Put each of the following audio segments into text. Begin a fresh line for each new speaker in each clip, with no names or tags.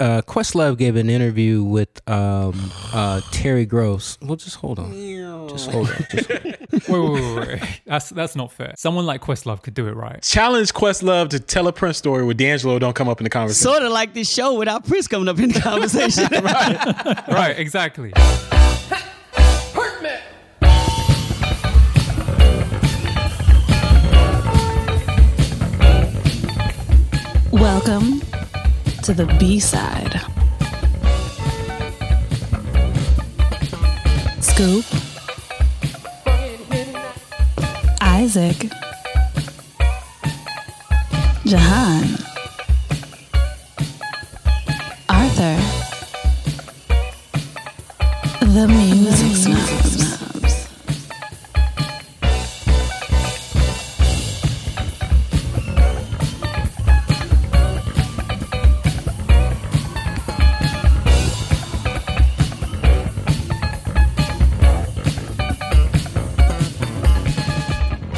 uh, Questlove gave an interview with um, uh, Terry Gross. Well, just hold on. Just hold on. Just hold on.
Wait, wait, wait, wait. That's that's not fair. Someone like Questlove could do it right.
Challenge Questlove to tell a Prince story where D'Angelo don't come up in the conversation.
Sort of like this show without Prince coming up in the conversation.
Right, exactly.
Welcome to the B side. Scoop, Isaac, Jehan, Arthur, the music snobs.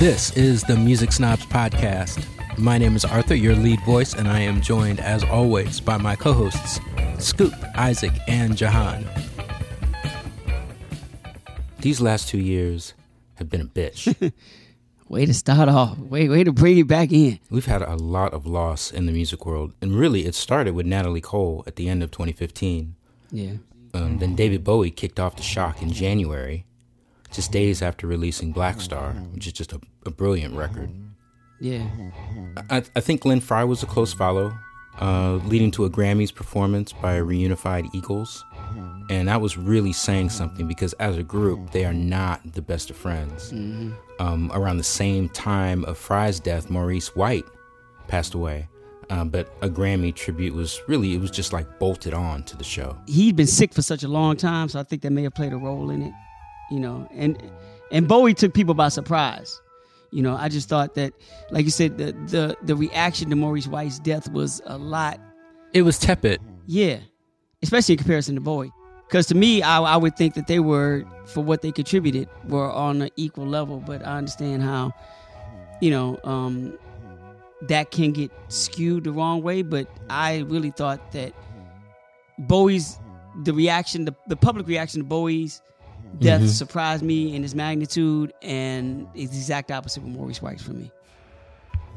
This is the Music Snobs Podcast. My name is Arthur, your lead voice, and I am joined, as always, by my co hosts, Scoop, Isaac, and Jehan. These last two years have been a bitch.
way to start off. Way, way to bring it back in.
We've had a lot of loss in the music world, and really it started with Natalie Cole at the end of 2015.
Yeah.
Um, then David Bowie kicked off the shock in January, just days after releasing Blackstar, which is just a, a brilliant record.
Yeah.
I, I think Glenn Frey was a close follow, uh, leading to a Grammys performance by Reunified Eagles. And that was really saying something because as a group, they are not the best of friends. Um, around the same time of Frey's death, Maurice White passed away. Uh, but a Grammy tribute was really, it was just like bolted on to the show.
He'd been sick for such a long time, so I think that may have played a role in it. You know, and and Bowie took people by surprise. You know, I just thought that, like you said, the the the reaction to Maurice White's death was a lot.
It was tepid.
Yeah, especially in comparison to Bowie. Because to me, I, I would think that they were, for what they contributed, were on an equal level. But I understand how, you know, um, that can get skewed the wrong way. But I really thought that Bowie's the reaction, the, the public reaction to Bowie's death surprised me in its magnitude, and it's the exact opposite with Maurice White for me.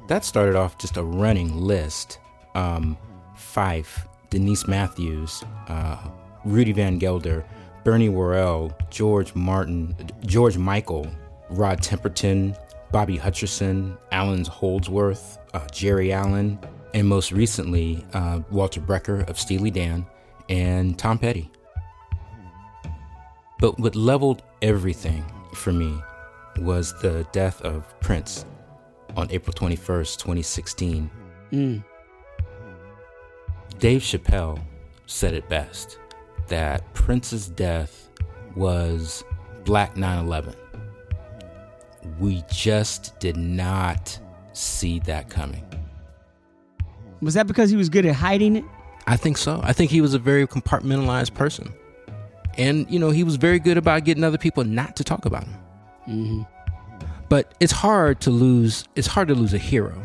that started off just a running list. Um, Phife, Denise Matthews, uh, Rudy Van Gelder, Bernie Worrell, George Martin, George Michael, Rod Temperton, Bobby Hutcherson, Allan Holdsworth, uh, Geri Allen, and most recently uh, Walter Becker of Steely Dan and Tom Petty. But what leveled everything for me was the death of Prince on April 21st, 2016.
Mm.
Dave Chappelle said it best that Prince's death was Black 9 11. We just did not see that coming.
Was that because he was good at hiding it?
I think so. I think he was a very compartmentalized person. And, you know, he was very good about getting other people not to talk about him. Mm-hmm. But it's hard to lose, it's hard to lose a hero.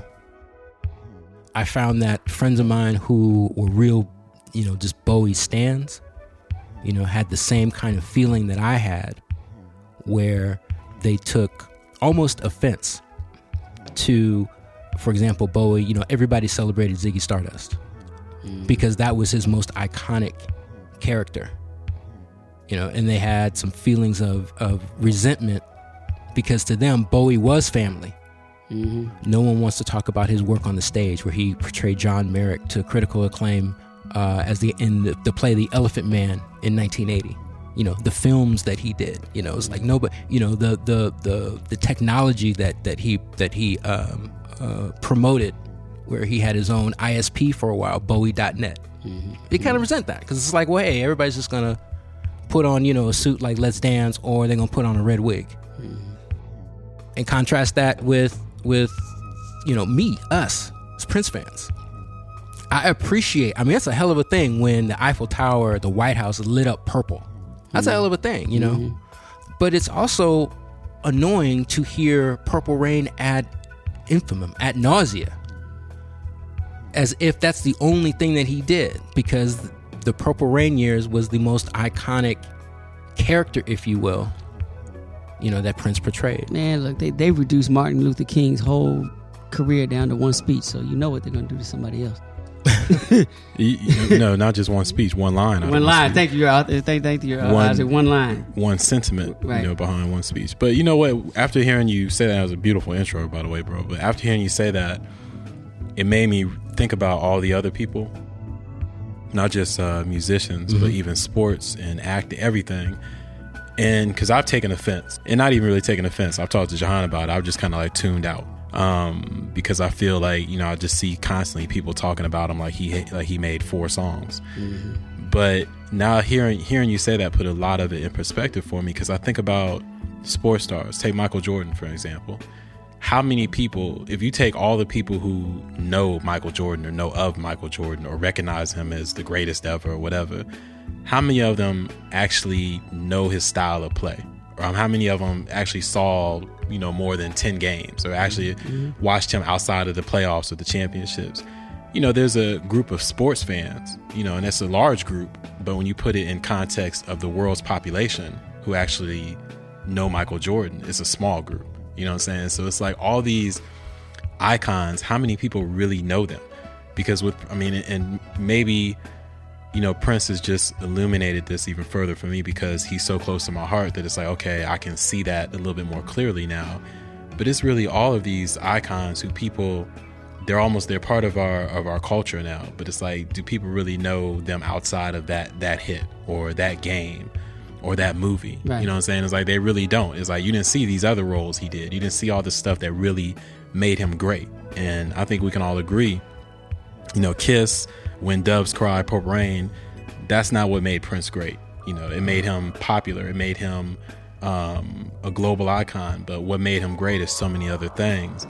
I found that friends of mine who were real, you know, just Bowie stands, you know, had the same kind of feeling that I had, where they took almost offense to, for example, Bowie, you know, everybody celebrated Ziggy Stardust mm. because that was his most iconic character, you know, and they had some feelings of, of resentment because to them, Bowie was family. No one wants to talk about his work on the stage, where he portrayed John Merrick to critical acclaim uh, as the in the, the play The Elephant Man in 1980. You know the films that he did. You know it's like no, but you know the the the the technology that that he that he um, uh, promoted, where he had his own ISP for a while, Bowie.net. They kind of resent that because it's like, well, hey, everybody's just gonna put on you know a suit like Let's Dance, or they're gonna put on a red wig. Hmm. And contrast that with with you know me us as prince fans. I appreciate i mean that's a hell of a thing when the eiffel tower the white house lit up purple. That's a hmm. hell of a thing you know? Hmm. But it's also annoying to hear purple rain ad infamum ad nausea as if that's the only thing that he did because the Purple Rain years was the most iconic character, if you will, you know, that Prince portrayed.
Man, look, they they reduced Martin Luther King's whole career down to one speech, so you know what they're gonna do to somebody else.
You- you- no, not just one speech, one line.
One line.
speech.
Thank you, you're out there. Thank, thank you,
One-
Isaac. One line.
one sentiment,
Right.
you know, behind one speech. But you know what? After hearing you say that, that was a beautiful intro, by the way, bro. But after hearing you say that, it made me think about all the other people, not just uh, musicians, but even sports and act, everything. And because I've taken offense, and not even really taken offense, I've talked to Jehan about it. I've just kind of like tuned out um, because I feel like you know I just see constantly people talking about him like he like he made four songs but now hearing hearing you say that put a lot of it in perspective for me because I think about sports stars. Take Michael Jordan for example. How many people, if you take all the people who know Michael Jordan or know of Michael Jordan or recognize him as the greatest ever or whatever, how many of them actually know his style of play? Or how many of them actually saw, you know, more than 10 games or actually mm-hmm. watched him outside of the playoffs or the championships? you know, there's a group of sports fans, you know, and it's a large group, but when you put it in context of the world's population who actually know Michael Jordan, it's a small group. You know what I'm saying? So it's like all these icons, how many people really know them? Because with, I mean, and maybe, you know, Prince has just illuminated this even further for me because he's so close to my heart that it's like, okay, I can see that a little bit more clearly now. But it's really all of these icons who people they're almost they're part of our of our culture now but it's like do people really know them outside of that that hit or that game or that movie.
Right.
you know what i'm saying? It's like they really don't. It's like you didn't see these other roles he did. You didn't see all the stuff that really made him great. And i think we can all agree you know kiss when doves cry purple rain that's not what made prince great. You know it made him popular. It made him um, a global icon. But what made him great is so many other things.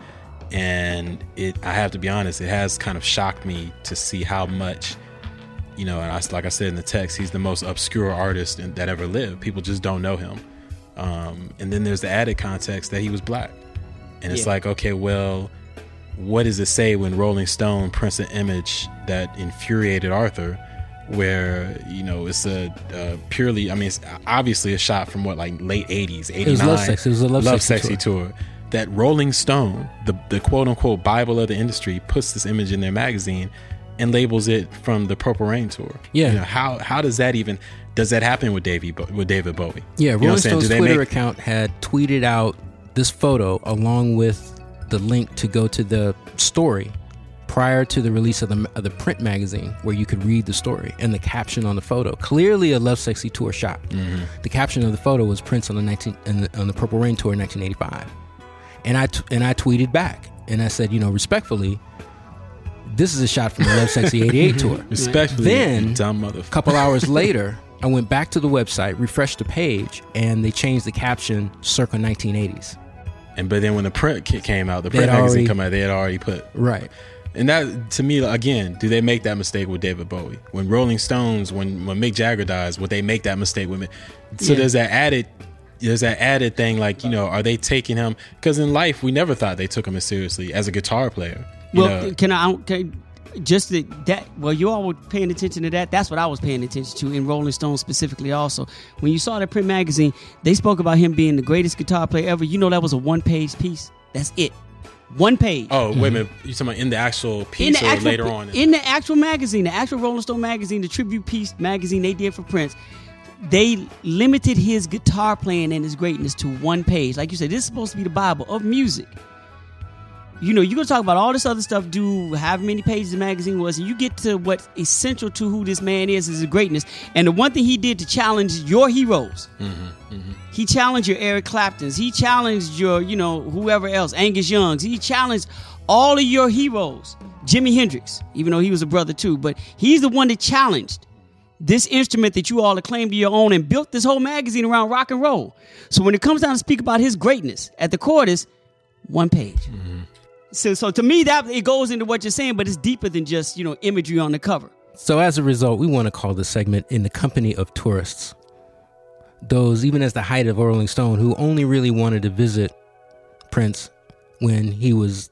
And it i have to be honest it has kind of shocked me to see how much you know and I, like i said in the text he's the most obscure artist in, that ever lived. People just don't know him. Um, and then there's the added context that he was black. And it's
Yeah.
like okay well what does it say when rolling stone prints an image that infuriated arthur where you know it's a uh, purely i mean it's obviously a shot from what like late 80s 89
was Lovesexy. It was a Lovesexy sexy
tour. That rolling stone the, the quote-unquote bible of the industry puts this image in their magazine and labels it from the purple rain tour
Yeah.
you know, how how does that even does that happen with Davey Bo- with David Bowie
Yeah,
You know?
Stone's Twitter
make-
account had tweeted out this photo along with the link to go to the story prior to the release of the, of the print magazine where you could read the story and the caption on the photo. Clearly a Lovesexy tour shot.
Mm-hmm.
The caption of the photo was Prince on the 19 on the, on the Purple Rain tour in 1985. And I t- and I tweeted back and I said, you know, respectfully, this is a shot from the Lovesexy 88 tour.
respectfully
Then-
dumb motherfucker
A couple hours later, I went back to the website, refreshed the page, and they changed the caption circa 1980s.
and but then when the print came out the print magazine
already-
come out they had already put
Right.
And that to me again, do they make that mistake with David Bowie? When Rolling Stones, when when Mick Jagger dies, would they make that mistake with me? So
Yeah.
there's that added there's that added thing like, you know, are they taking him cuz in life we never thought they took him as seriously as a guitar player. You
Well,
know,
can I? Can, just that, that. Well, you all were paying attention to that. That's what I was paying attention to in Rolling Stone specifically. Also, when you saw that print magazine, they spoke about him being the greatest guitar player ever. You know, that was a one-page piece. That's it. One page.
oh, wait a mm-hmm. minute. You're talking about in the actual piece in
the
or
actual,
later on?
in the actual magazine, the actual Rolling Stone magazine, the tribute piece magazine they did for Prince, they limited his guitar playing and his greatness to one page. Like you said, this is supposed to be the Bible of music. You know, you're gonna talk about all this other stuff, do however many pages the magazine was, and you get to what's essential to who this man is, is his greatness. And the one thing he did to challenge your heroes, mm-hmm, mm-hmm. he challenged your Eric Claptons, he challenged your, you know, whoever else, Angus Youngs, he challenged all of your heroes. Jimi Hendrix, even though he was a brother too, but he's the one that challenged this instrument that you all acclaimed to your own and built this whole magazine around rock and roll. So when it comes down to speak about his greatness, at the core is one page. Mm-hmm. So, so to me, that it goes into what you're saying, but it's deeper than just you know imagery on the cover.
So as a result, we want to call this segment "In the Company of Tourists." Those, even as the height of Rolling Stone, who only really wanted to visit Prince when he was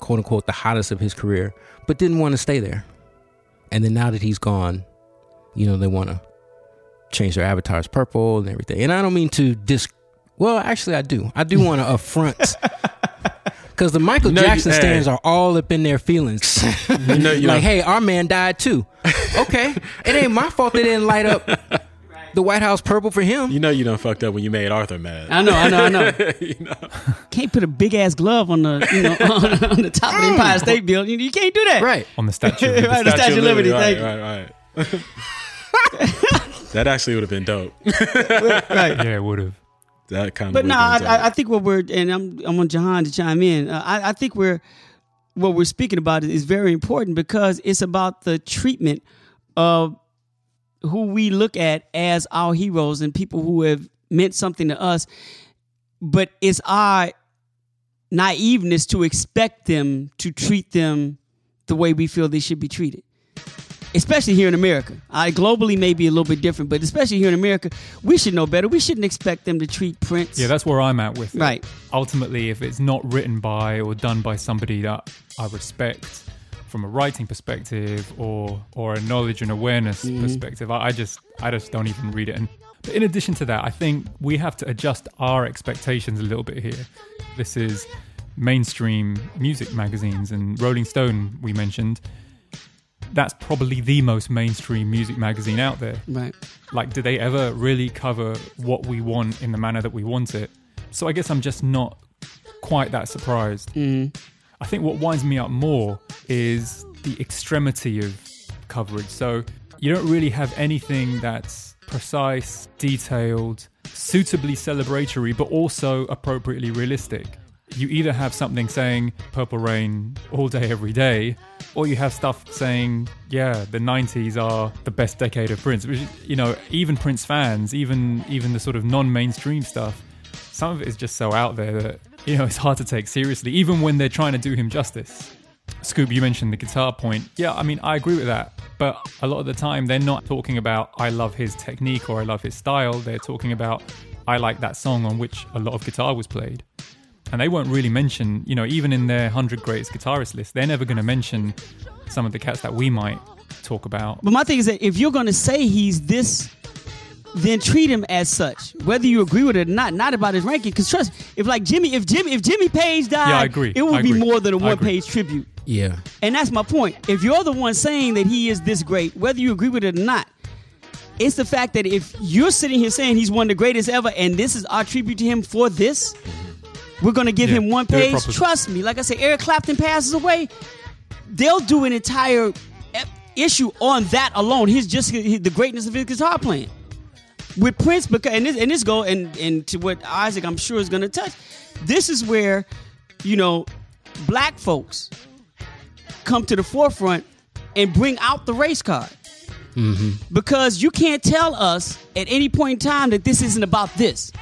"quote unquote" the hottest of his career, but didn't want to stay there. And then now that he's gone, you know, they want to change their avatars purple and everything. And I don't mean to dis. Well, actually, I do. I do want to affront. Because the Michael
You know, you-
Jackson
hey.
stands are all up in their feelings.
You know, you
like,
know,
hey, our man died too. Okay, it ain't my fault they didn't light up the White House purple for him.
you know, you done fucked up when you made Arthur mad.
I know, I know, I know.
you know,
Can't put a big ass glove on the you know on, on the top of the Empire State Building. You can't do that.
Right.
on the statue. of
Right,
liberty.
the Statue of Liberty.
Right,
thank you.
right, right. that actually would have been dope.
Right.
Yeah, it would have.
That kind of.
But no, I. I, I think what we're and I'm I'm on Jehan to chime in. Uh, I, I think we're what we're speaking about is very important because it's about the treatment of who we look at as our heroes and people who have meant something to us. But it's our naiveness to expect them to treat them the way we feel they should be treated. Especially here in America. I globally may be a little bit different, but especially here in America, we should know better. We shouldn't expect them to treat Prince.
Yeah, that's where I'm at with it.
Right.
Ultimately, if it's not written by or done by somebody that I respect from a writing perspective or or a knowledge and awareness mm-hmm. perspective, I, I just I just don't even read it. And but in addition to that, I think we have to adjust our expectations a little bit here. This is mainstream music magazines and Rolling Stone we mentioned. That's probably the most mainstream music magazine out there.
Right.
like do they ever really cover what we want in the manner that we want it? So i guess i'm just not quite that surprised. Mm. I think what winds me up more is the extremity of coverage. So you don't really have anything that's precise detailed suitably celebratory but also appropriately realistic you either have something saying purple rain all day every day or you have stuff saying yeah the 90s are the best decade of prince which you know even prince fans even even the sort of non-mainstream stuff some of it is just so out there that you know it's hard to take seriously even when they're trying to do him justice. Scoop you mentioned the guitar point. Yeah i mean i agree with that but a lot of the time they're not talking about i love his technique or i love his style. They're talking about i like that song on which a lot of guitar was played and they won't really mention, you know, even in their 100 greatest guitarist list, they're never going to mention some of the cats that we might talk about.
But my thing is that if you're going to say he's this, then treat him as such, whether you agree with it or not. Not about his ranking, because trust, me, if like Jimmy, if Jimmy, if Jimmy Page died,
Yeah, I agree.
it would
I
be
agree.
more than a one-page tribute.
Yeah.
And that's my point. If you're the one saying that he is this great, whether you agree with it or not, it's the fact that if you're sitting here saying he's one of the greatest ever, and this is our tribute to him for this, we're going to give
Yeah,
him one page. Trust me. Like I said, Eric Clapton passes away. They'll do an entire issue on that alone. His just his, the greatness of his guitar playing. With Prince, because and this and this go and and to what Isaac I'm sure is going to touch. This is where, you know, black folks come to the forefront and bring out the race card. Mm-hmm. Because you can't tell us at any point in time that this isn't about this.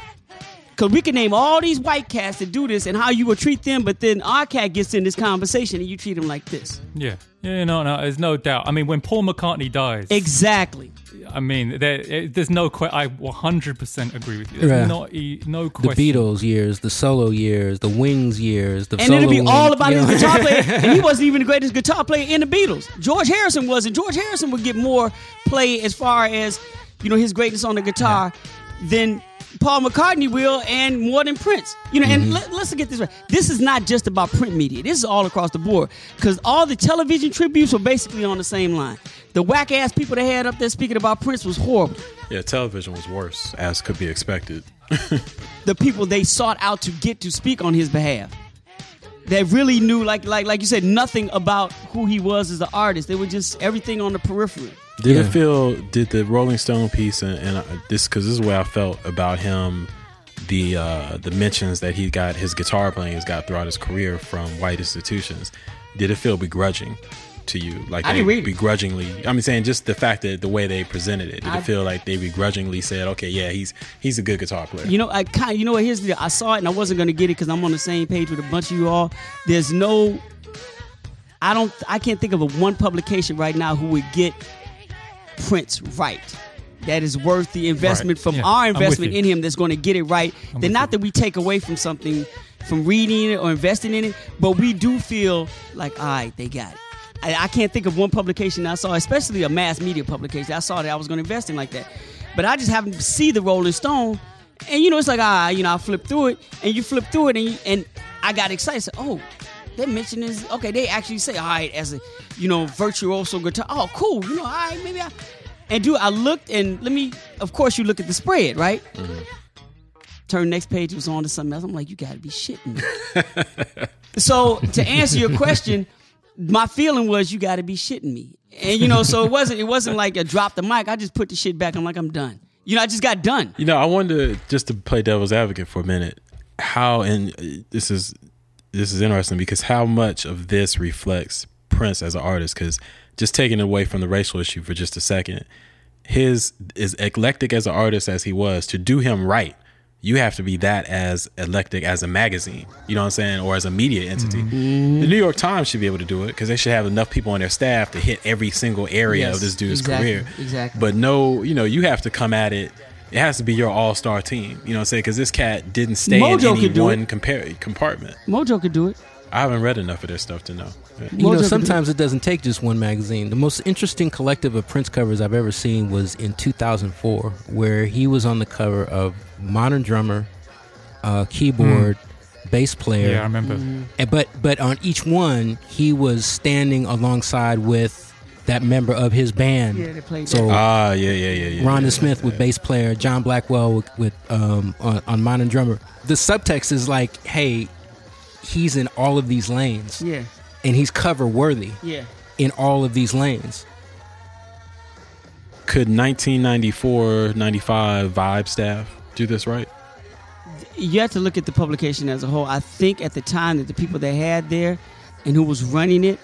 Because we can name all these white cats that do this and how you would treat them, but then our cat gets in this conversation and you treat him like this.
Yeah. Yeah, no, no, there's no doubt. I mean, when Paul McCartney dies,
Exactly.
I mean, there, eh, there's no que- I 100% agree with you. There's
Yeah.
not e- no question. The.
Beatles years, the solo years, the Wings years, the
And
solo
it'll be
wing-
all about
you
his guitar player. And he wasn't even the greatest guitar player in the Beatles. George Harrison wasn't. George Harrison would get more play as far as, you know, his greatness on the guitar than Paul McCartney will and more than Prince. You know, and mm-hmm. let, let's get this right. This is not just about print media. This is all across the board. Because all the television tributes were basically on the same line. The whack ass people they had up there speaking about Prince was horrible.
Yeah, television was worse, as could be expected.
the people they sought out to get to speak on his behalf. That really knew, like, like, like you said, nothing about who he was as an artist. They were just everything on the periphery.
Did
Yeah.
it feel? Did the Rolling Stone piece and, and uh, this because this is what I felt about him. The uh, the mentions that he got his guitar playing has got throughout his career from white institutions. Did it feel begrudging to you? Like
I
they
didn't read it.
begrudgingly. I'm saying just the fact that the way they presented it. Did
I-
it feel like they begrudgingly said, "Okay, yeah, he's he's a good guitar player."
You know, I kind, you know what? Here's the. I saw it and I wasn't going to get it because I'm on the same page with a bunch of you all. There's no. I don't. I can't think of a one publication right now who would get Prince right. That is worth the investment
Right.
from
Yeah,
our investment in him. That's going to get it right. then
with
not that we take away from something, from reading it or investing in it, but we do feel like, all right, they got it. I, I can't think of one publication I saw, especially a mass media publication. I saw that I was going to invest in like that, but I just happened to see the Rolling Stone, and you know, it's like ah, you know, I flip through it, and you flip through it, and you, and I got excited. Said, oh, they mention this. Okay, they actually say, all right, as a you know, virtuoso guitar. Oh, cool. You know, all right, maybe I. And dude, I looked and let me. Of course, you look at the spread, right? Turn next page was on to something else. I'm like, you got to be shitting me. so to answer your question, my feeling was you got to be shitting me. And you know, so it wasn't it wasn't like a drop the mic. I just put the shit back. I'm like, I'm done. You know, I just got done.
You know, I wanted to just to play devil's advocate for a minute. How and uh, this is this is interesting because how much of this reflects Prince as an artist? Because just taking away from the racial issue for just a second, his as eclectic as an artist as he was, to do him right, you have to be that as eclectic as a magazine. You know what I'm saying, or as a media entity.
Mm-hmm.
The New York Times should be able to do it because they should have enough people on their staff to hit every single area
Yes,
of this dude's
exactly,
career.
exactly.
But no, you know, you have to come at it. It has to be your all star team. You know what I'm saying? Because this cat didn't stay
Mojo
in any one
it.
compar- compartment.
Mojo could do it.
I haven't read enough of their stuff to know. Yeah.
You know, sometimes it doesn't take just one magazine. The most interesting collective of Prince covers I've ever seen was in 2004, where he was on the cover of Modern Drummer, uh, keyboard, bass player.
Yeah, I remember.
And, but but on each one, he was standing alongside with that member of his band.
Yeah, they played
so
Ah, yeah, yeah, yeah, yeah.
Rhonda
yeah,
Smith with bass player, John Blackwell with, with um, on, on Modern Drummer. The subtext is like, hey, he's in all of these lanes,
Yeah,
and he's cover worthy
yeah.
in all of these lanes.
Could 1994, 95 Vibe staff do this right?
you have to look at the publication as a whole. I think at the time that the people they had there and who was running it,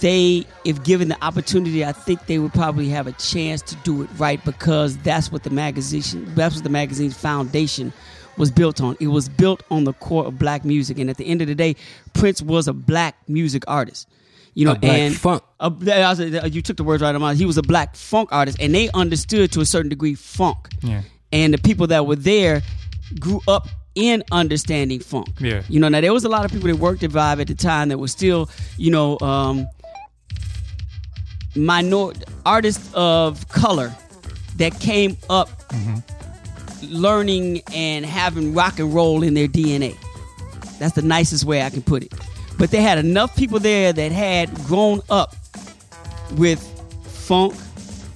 they, if given the opportunity, I think they would probably have a chance to do it right because that's what the magazine, that's what the magazine's foundation was built on. It was built on the core of black music, and at the end of the day, Prince was a black music artist. You know,
A black
and
funk.
a- I was- you took the words right out of my mouth. He was a black funk artist, and they understood to a certain degree funk
Yeah.
and the people that were there grew up in understanding funk.
Yeah.
You know, now there was a lot of people that worked at Vibe at the time that were still, you know, um, minor artists of color that came up learning and having rock and roll in their DNA. That's the nicest way I can put it. But they had enough people there that had grown up with funk,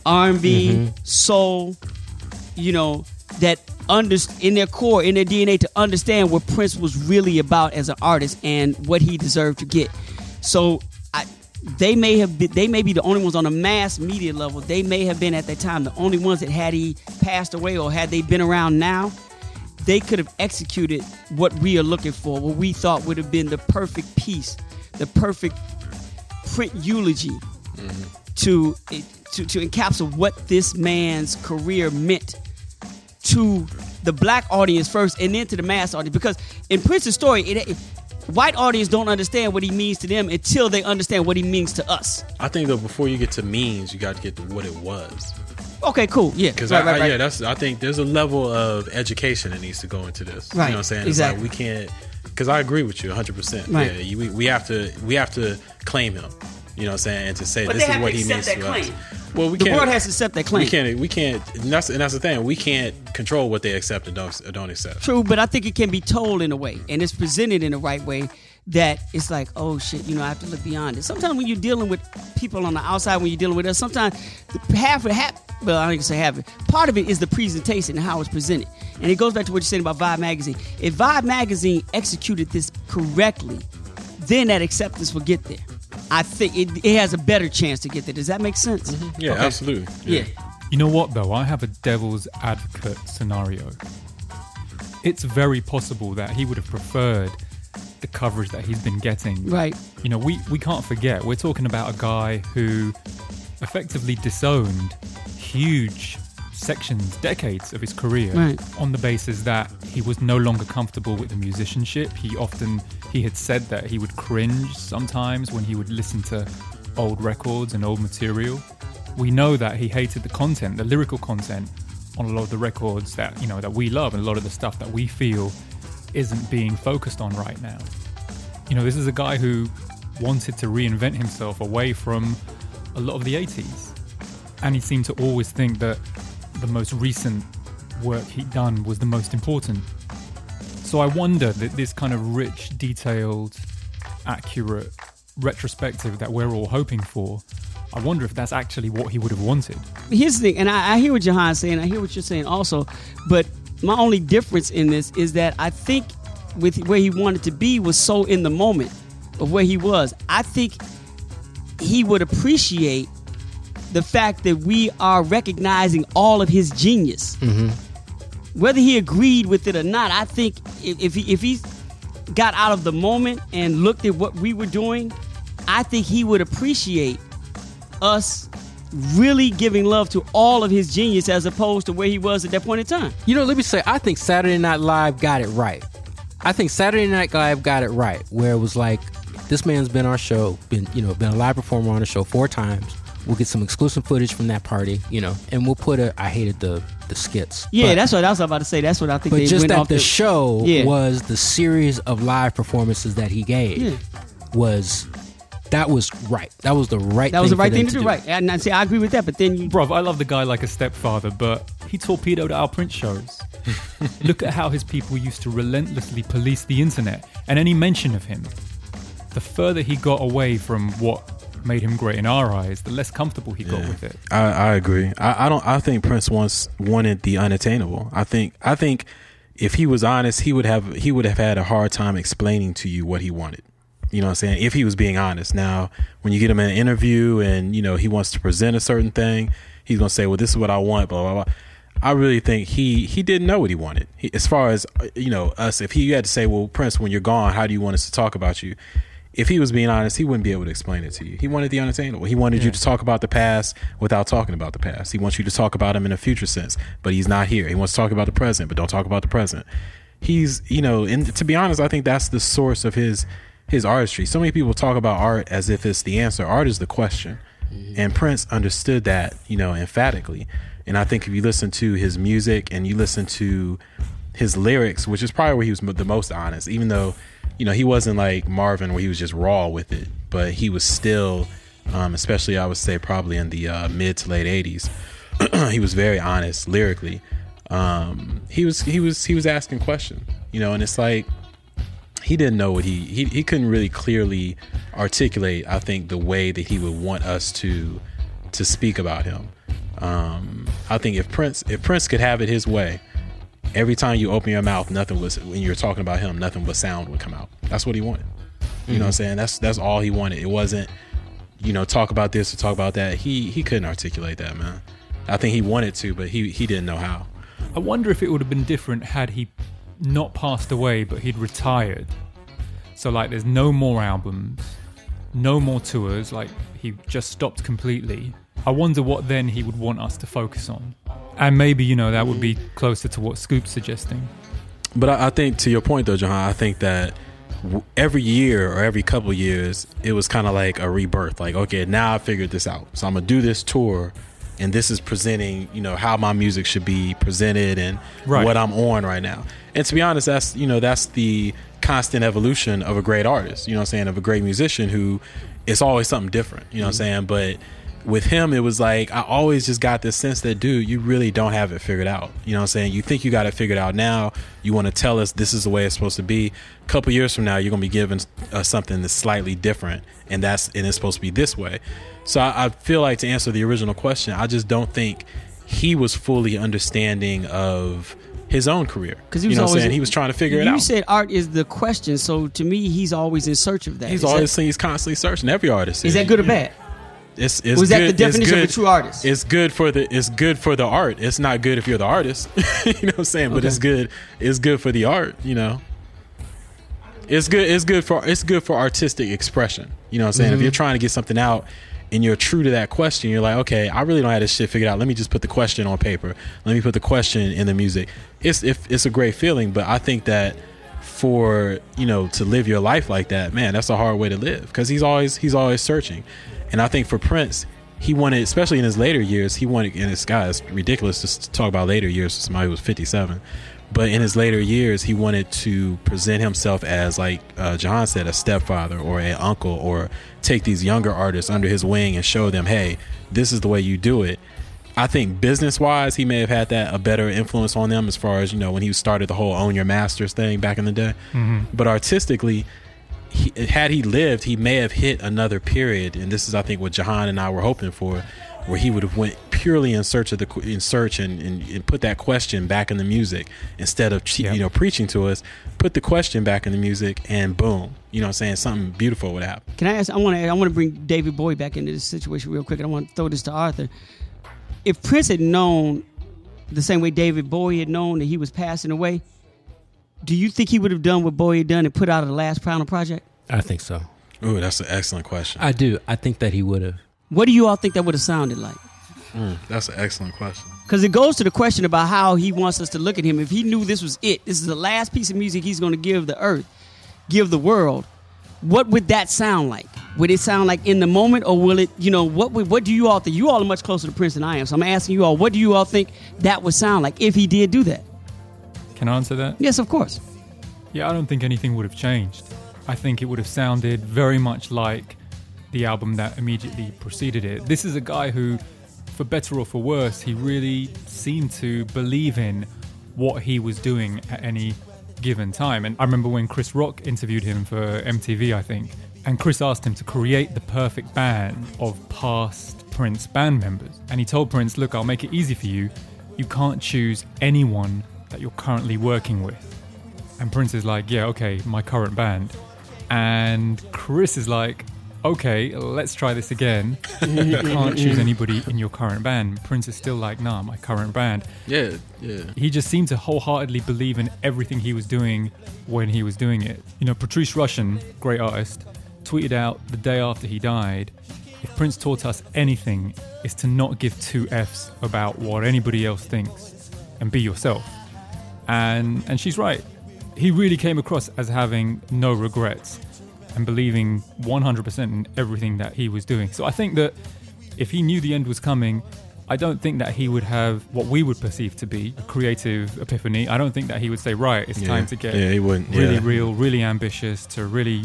R&B, mm-hmm. soul, you know, that under in their core, in their DNA, to understand what Prince was really about as an artist and what he deserved to get. So, they may have been, they may be the only ones on a mass media level. They may have been at that time the only ones that had he passed away or had they been around now, they could have executed what we are looking for, what we thought would have been the perfect piece, the perfect print eulogy to to to encapsulate what this man's career meant to the black audience first, and then to the mass audience. Because in Prince's story, it, it- white audience don't understand what he means to them until they understand what he means to us.
I think though before you get to means, you got to get to what it was.
Okay, cool, yeah,
Because
right,
I,
right, right.
yeah, that's I think there's a level of education that needs to go into this.
Right.
You know what I'm saying?
exactly.
It's like we can't. Because I agree with you 100. percent. Yeah, you- we, we have to we have to claim him. You know what I'm saying? And to say
But
this is what he
accept
means to
claim.
us. Well, we
the
can't.
world has to accept that claim.
we can't. We can't. And that's and that's the thing. We can't control what they accept and don't or don't accept.
True, but I think it can be told in a way, and it's presented in the right way that it's like, oh shit, you know, I have to look beyond it. Sometimes when you're dealing with people on the outside, when you're dealing with us, sometimes the half of half, well, I don't even say half of it. Part of it is the presentation and how it's presented, and it goes back to what you're saying about Vibe magazine. If Vibe magazine executed this correctly, then that acceptance will get there. I think it, it has a better chance to get there. Does that make sense? Mm-hmm.
Yeah,
Okay.
absolutely.
Yeah.
You know what, though? I have a devil's advocate scenario. It's very possible that he would have preferred the coverage that he's been getting.
Right.
You know, we, we can't forget, we're talking about a guy who effectively disowned huge sections, decades of his career
Right.
on the basis that he was no longer comfortable with the musicianship. He often, he had said that he would cringe sometimes when he would listen to old records and old material. We know that he hated the content, the lyrical content on a lot of the records that, you know, that we love and a lot of the stuff that we feel isn't being focused on right now. You know, this is a guy who wanted to reinvent himself away from a lot of the 80s. And he seemed to always think that the most recent work he'd done was the most important. So I wonder that this kind of rich, detailed, accurate retrospective that we're all hoping for, I wonder if that's actually what he would have wanted.
Here's the thing, and I, I hear what Jehan's saying. I hear what you're saying also, but my only difference in this is that I think with where he wanted to be was so in the moment of where he was. I think he would appreciate the fact that we are recognizing all of his genius.
Mm-hmm.
Whether he agreed with it or not, I think if, if he if he got out of the moment and looked at what we were doing, I think he would appreciate us really giving love to all of his genius as opposed to where he was at that point in time.
You know, let me say, I think Saturday Night Live got it right. I think Saturday Night Live got it right, where it was like, this man's been our show, been you know, been a live performer on the show four times. We'll get some exclusive footage from that party, you know, and we'll put a. I hated the the skits.
Yeah,
but,
that's what I was about to say. That's what I think.
But
they
just
went
that
off
the, show
Yeah.
was the series of live performances that he gave
Yeah.
was that was right. That was the right.
That was the right thing to do, right? And I say I agree with that, but then you
Bruv, I love the guy like a stepfather, but he torpedoed our print shows. Look at how his people used to relentlessly police the internet and any mention of him. The further he got away from what made him great in our eyes, the less comfortable he got
Yeah.
with it.
I, I agree. I, I don't. I think Prince once wanted the unattainable. I think. I think if he was honest, he would have. He would have had a hard time explaining to you what he wanted. You know what I'm saying? If he was being honest. Now, when you get him in an interview and you know he wants to present a certain thing, he's gonna say, "Well, this is what I want." Blah blah blah. I really think he he didn't know what he wanted. He, as far as uh, you know, us. If he you had to say, "Well, Prince, when you're gone, how do you want us to talk about you?" If he was being honest, he wouldn't be able to explain it to you. He wanted the unattainable. He wanted you to talk about the past without talking about the past. He wants you to talk about him in a future sense, but he's not here. He wants to talk about the present, but don't talk about the present. He's, you know, and to be honest, I think that's the source of his his artistry. So many people talk about art as if it's the answer. Art is the question. Mm-hmm. And Prince understood that, you know, emphatically. And I think if you listen to his music and you listen to his lyrics, which is probably where he was the most honest, even though, you know, he wasn't like Marvin where he was just raw with it, but he was still, um, especially I would say probably in the uh, mid to late 80s, he was very honest lyrically. Um, he was he was he was asking questions, you know, and it's like he didn't know what he, he he couldn't really clearly articulate i think the way that he would want us to to speak about him um i think if prince if prince could have it his way every time you open your mouth nothing was when you're talking about him nothing but sound would come out. That's what he wanted. You know what i'm saying? That's that's all he wanted. It wasn't you know talk about this or talk about that. He he couldn't articulate that man. I think he wanted to but he he didn't know how.
I wonder if it would have been different had he not passed away, but he'd retired. So, like, there's no more albums, no more tours, like, he just stopped completely. I wonder what then he would want us to focus on. And maybe, you know, that would be closer to what Scoop's suggesting.
But I, I think to your point though, Jehan, I think that w- every year or every couple of years, it was kind of like a rebirth. Like, okay, now I figured this out, so I'm gonna do this tour, and this is presenting, you know, how my music should be presented and
Right.
what I'm on right now. And to be honest, that's you know that's the constant evolution of a great artist. You know what I'm saying? Of a great musician who it's always something different. You know what I'm mm-hmm. saying? But with him, it was like I always just got this sense that, dude, you really don't have it figured out. You know what I'm saying? You think you got it figured out now. You want to tell us this is the way it's supposed to be. A couple years from now, you're gonna be given uh, something that's slightly different, and that's and it's supposed to be this way. So I, I feel like to answer the original question, I just don't think he was fully understanding of his own career.
because he
you
was
know what I'm
always
saying? He was trying to figure it out.
you said art is the question, so to me, he's always in search of that.
He's
Is that-
always he's constantly searching. Every artist
is that good or bad?
It's, it's
Was that the
good-
definition of a true artist?
It's good for the it's good for the art. It's not good if you're the artist. you know what I'm saying? But it's good. It's good for the art. You know. It's good. It's good for it's good for artistic expression. You know what I'm saying? If
Mm-hmm.
you're trying to get something out and you're true to that question, you're like, okay, I really don't have this shit figured out. Let me just put the question on paper. Let me put the question in the music. It's if it's a great feeling, but I think that for you know to live your life like that, man, that's a hard way to live because he's always he's always searching, and I think for Prince, he wanted, especially in his later years, he wanted. And this guy is ridiculous to talk about later years. For somebody who was 57, But in his later years, he wanted to present himself as, like uh, John said, a stepfather or an uncle, or take these younger artists under his wing and show them, hey, this is the way you do it. I think business wise, he may have had that a better influence on them as far as you know when he started the whole own your masters thing back in the day.
Mm-hmm.
But artistically, he, had he lived, he may have hit another period, and this is I think what Jehan and I were hoping for, where he would have went purely in search of the in search and, and, and put that question back in the music instead of che-
Yeah.
you know preaching to us. Put the question back in the music, and boom, you know, what I'm saying something beautiful would happen.
Can I ask? I want to. I want to bring David Bowie back into this situation real quick, and I want to throw this to Arthur. If Prince had known the same way David Bowie had known that he was passing away, do you think he would have done what Bowie had done and put out the last final project?
I think so.
Ooh, that's an excellent question.
I do. I think that he would have.
What do you all think that would have sounded like?
Mm, that's an excellent question.
Because it goes to the question about how he wants us to look at him. If he knew this was it, this is the last piece of music he's going to give the earth, give the world, what would that sound like? Would it sound like in the moment, or will it, you know, what would, what do you all think? You all are much closer to Prince than I am, so I'm asking you all, what do you all think that would sound like if he did do that?
Can I answer that?
Yes, of course.
Yeah, I don't think anything would have changed. I think it would have sounded very much like the album that immediately preceded it. This is a guy who, for better or for worse, he really seemed to believe in what he was doing at any given time. And I remember when Chris Rock interviewed him for MTV, I think, and Chris asked him to create the perfect band of past Prince band members. And he told Prince, Look, I'll make it easy for you. You can't choose anyone that you're currently working with. And Prince is like, yeah, okay, my current band. And Chris is like, okay, let's try this again. you can't choose anybody in your current band. Prince is still like, nah, my current band.
Yeah, yeah.
He just seemed to wholeheartedly believe in everything he was doing when he was doing it. You know, Patrice Rushen, great artist, tweeted out the day after he died if Prince taught us anything, is to not give two F's about what anybody else thinks and be yourself. And and she's right. He really came across as having no regrets and believing 100% in everything that he was doing. So I think that if he knew the end was coming, I don't think that he would have what we would perceive to be a creative epiphany. I don't think that he would say, "Right, it's
yeah.
time to get
yeah, he wouldn't.
really
yeah.
real, really ambitious, to really,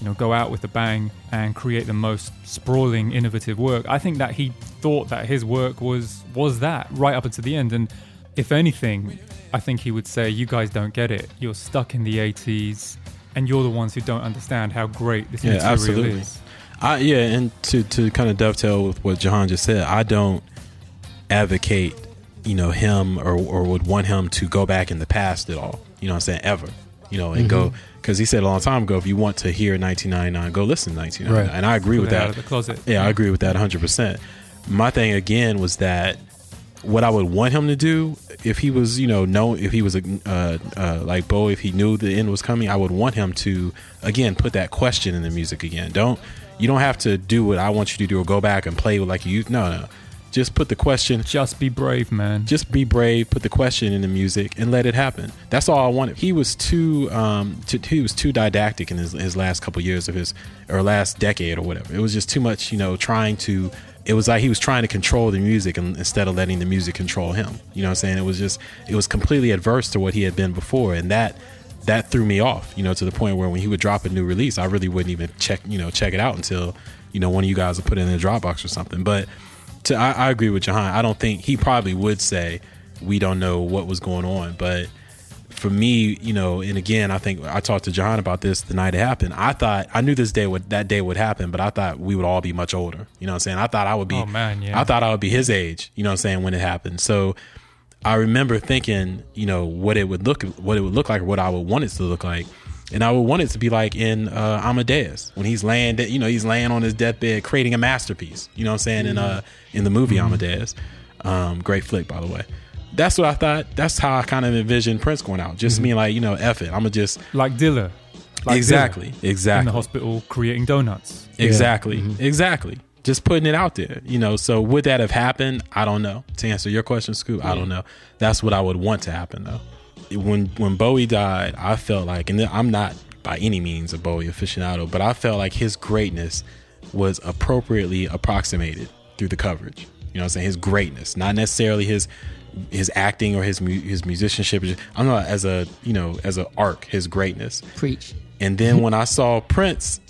you know, go out with a bang and create the most sprawling, innovative work. I think that he thought that his work was was that right up until the end. And if anything, I think he would say, "You guys don't get it. You're stuck in the '80s, and you're the ones who don't understand how great this
Yeah,
material
absolutely.
is."
I yeah, and to to kind of dovetail with what Jehan just said, I don't advocate, you know, him or or would want him to go back in the past at all. You know what I'm saying? Ever. You know, and go mm-hmm. because he said a long time ago, if you want to hear 1999, go listen to 1999,
Right.
and I agree
Pull
with
it out
that.
of the closet.
Yeah, I agree with that 100. percent My thing again was that what I would want him to do if he was, you know, know if he was a uh, uh, like Bo, if he knew the end was coming, I would want him to again put that question in the music again. Don't you don't have to do what I want you to do or go back and play with like you. No, no, just put the question.
Just be brave, man.
Just be brave. Put the question in the music and let it happen. That's all I wanted. He was too, um, to, he was too didactic in his, his last couple years of his, or last decade or whatever. It was just too much, you know, trying to. It was like he was trying to control the music instead of letting the music control him. You know what I'm saying? It was just, it was completely adverse to what he had been before, and that that threw me off. You know, to the point where when he would drop a new release, I really wouldn't even check, you know, check it out until, you know, one of you guys would put it in the Dropbox or something. But to, I, I agree with Jehan. I don't think he probably would say we don't know what was going on, but for me, you know, and again, I think I talked to Jehan about this the night it happened. I thought I knew this day would that day would happen, but I thought we would all be much older. You know what I'm saying? I thought I would be
Oh, man, yeah.
I thought I would be his age, you know what I'm saying, when it happened. So I remember thinking, you know, what it would look what it would look like or what I would want it to look like. And I would want it to be like in uh, Amadeus when he's laying, you know, he's laying on his deathbed, creating a masterpiece. You know what I'm saying? In uh, in the movie Amadeus, um, great flick by the way. That's what I thought. That's how I kind of envisioned Prince going out. Just mhm. me like, you know, F it. I'm gonna just
like Dilla. Like
exactly,
Dilla in the hospital creating donuts.
exactly, mm-hmm. exactly. Just putting it out there, you know. So would that have happened? I don't know. To answer your question, Scoop, I don't know. That's what I would want to happen though. When when Bowie died, I felt like, and I'm not by any means a Bowie aficionado, but I felt like his greatness was appropriately approximated through the coverage. You know what I'm saying? His greatness, not necessarily his his acting or his mu- his musicianship. I'm not as a you know as a arc his greatness.
Preach.
And then when I saw Prince,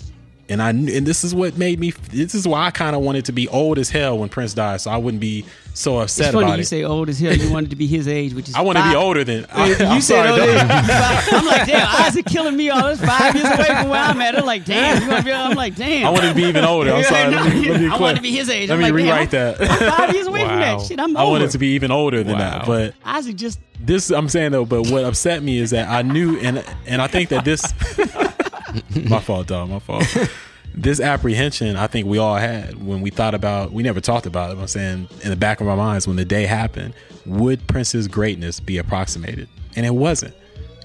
and I and this is what made me. This is why I kind of wanted to be old as hell when Prince died, so I wouldn't be so upset
It's funny
about
you
it.
say old as hell. You wanted to be his age, which is
I want to be older than. I,
you
I'm
said
sorry,
old age. I'm like, damn, Isaac killing me all this five years away from where I'm at. I'm like, damn, you want to be? I'm like, damn.
I want to be even older. I'm sorry. Let me, let me
I want to be his age.
Let
I'm
me
like, damn,
rewrite that.
I'm five years away from that shit. I'm
I wanted to be even older than that, but
Isaac just
this I'm saying though. But what upset me is that I knew, and and I think that this, my fault, dog, my fault. This apprehension, I think we all had when we thought about. We never talked about it. but I'm saying in the back of our minds when the day happened, would Prince's greatness be approximated? And it wasn't.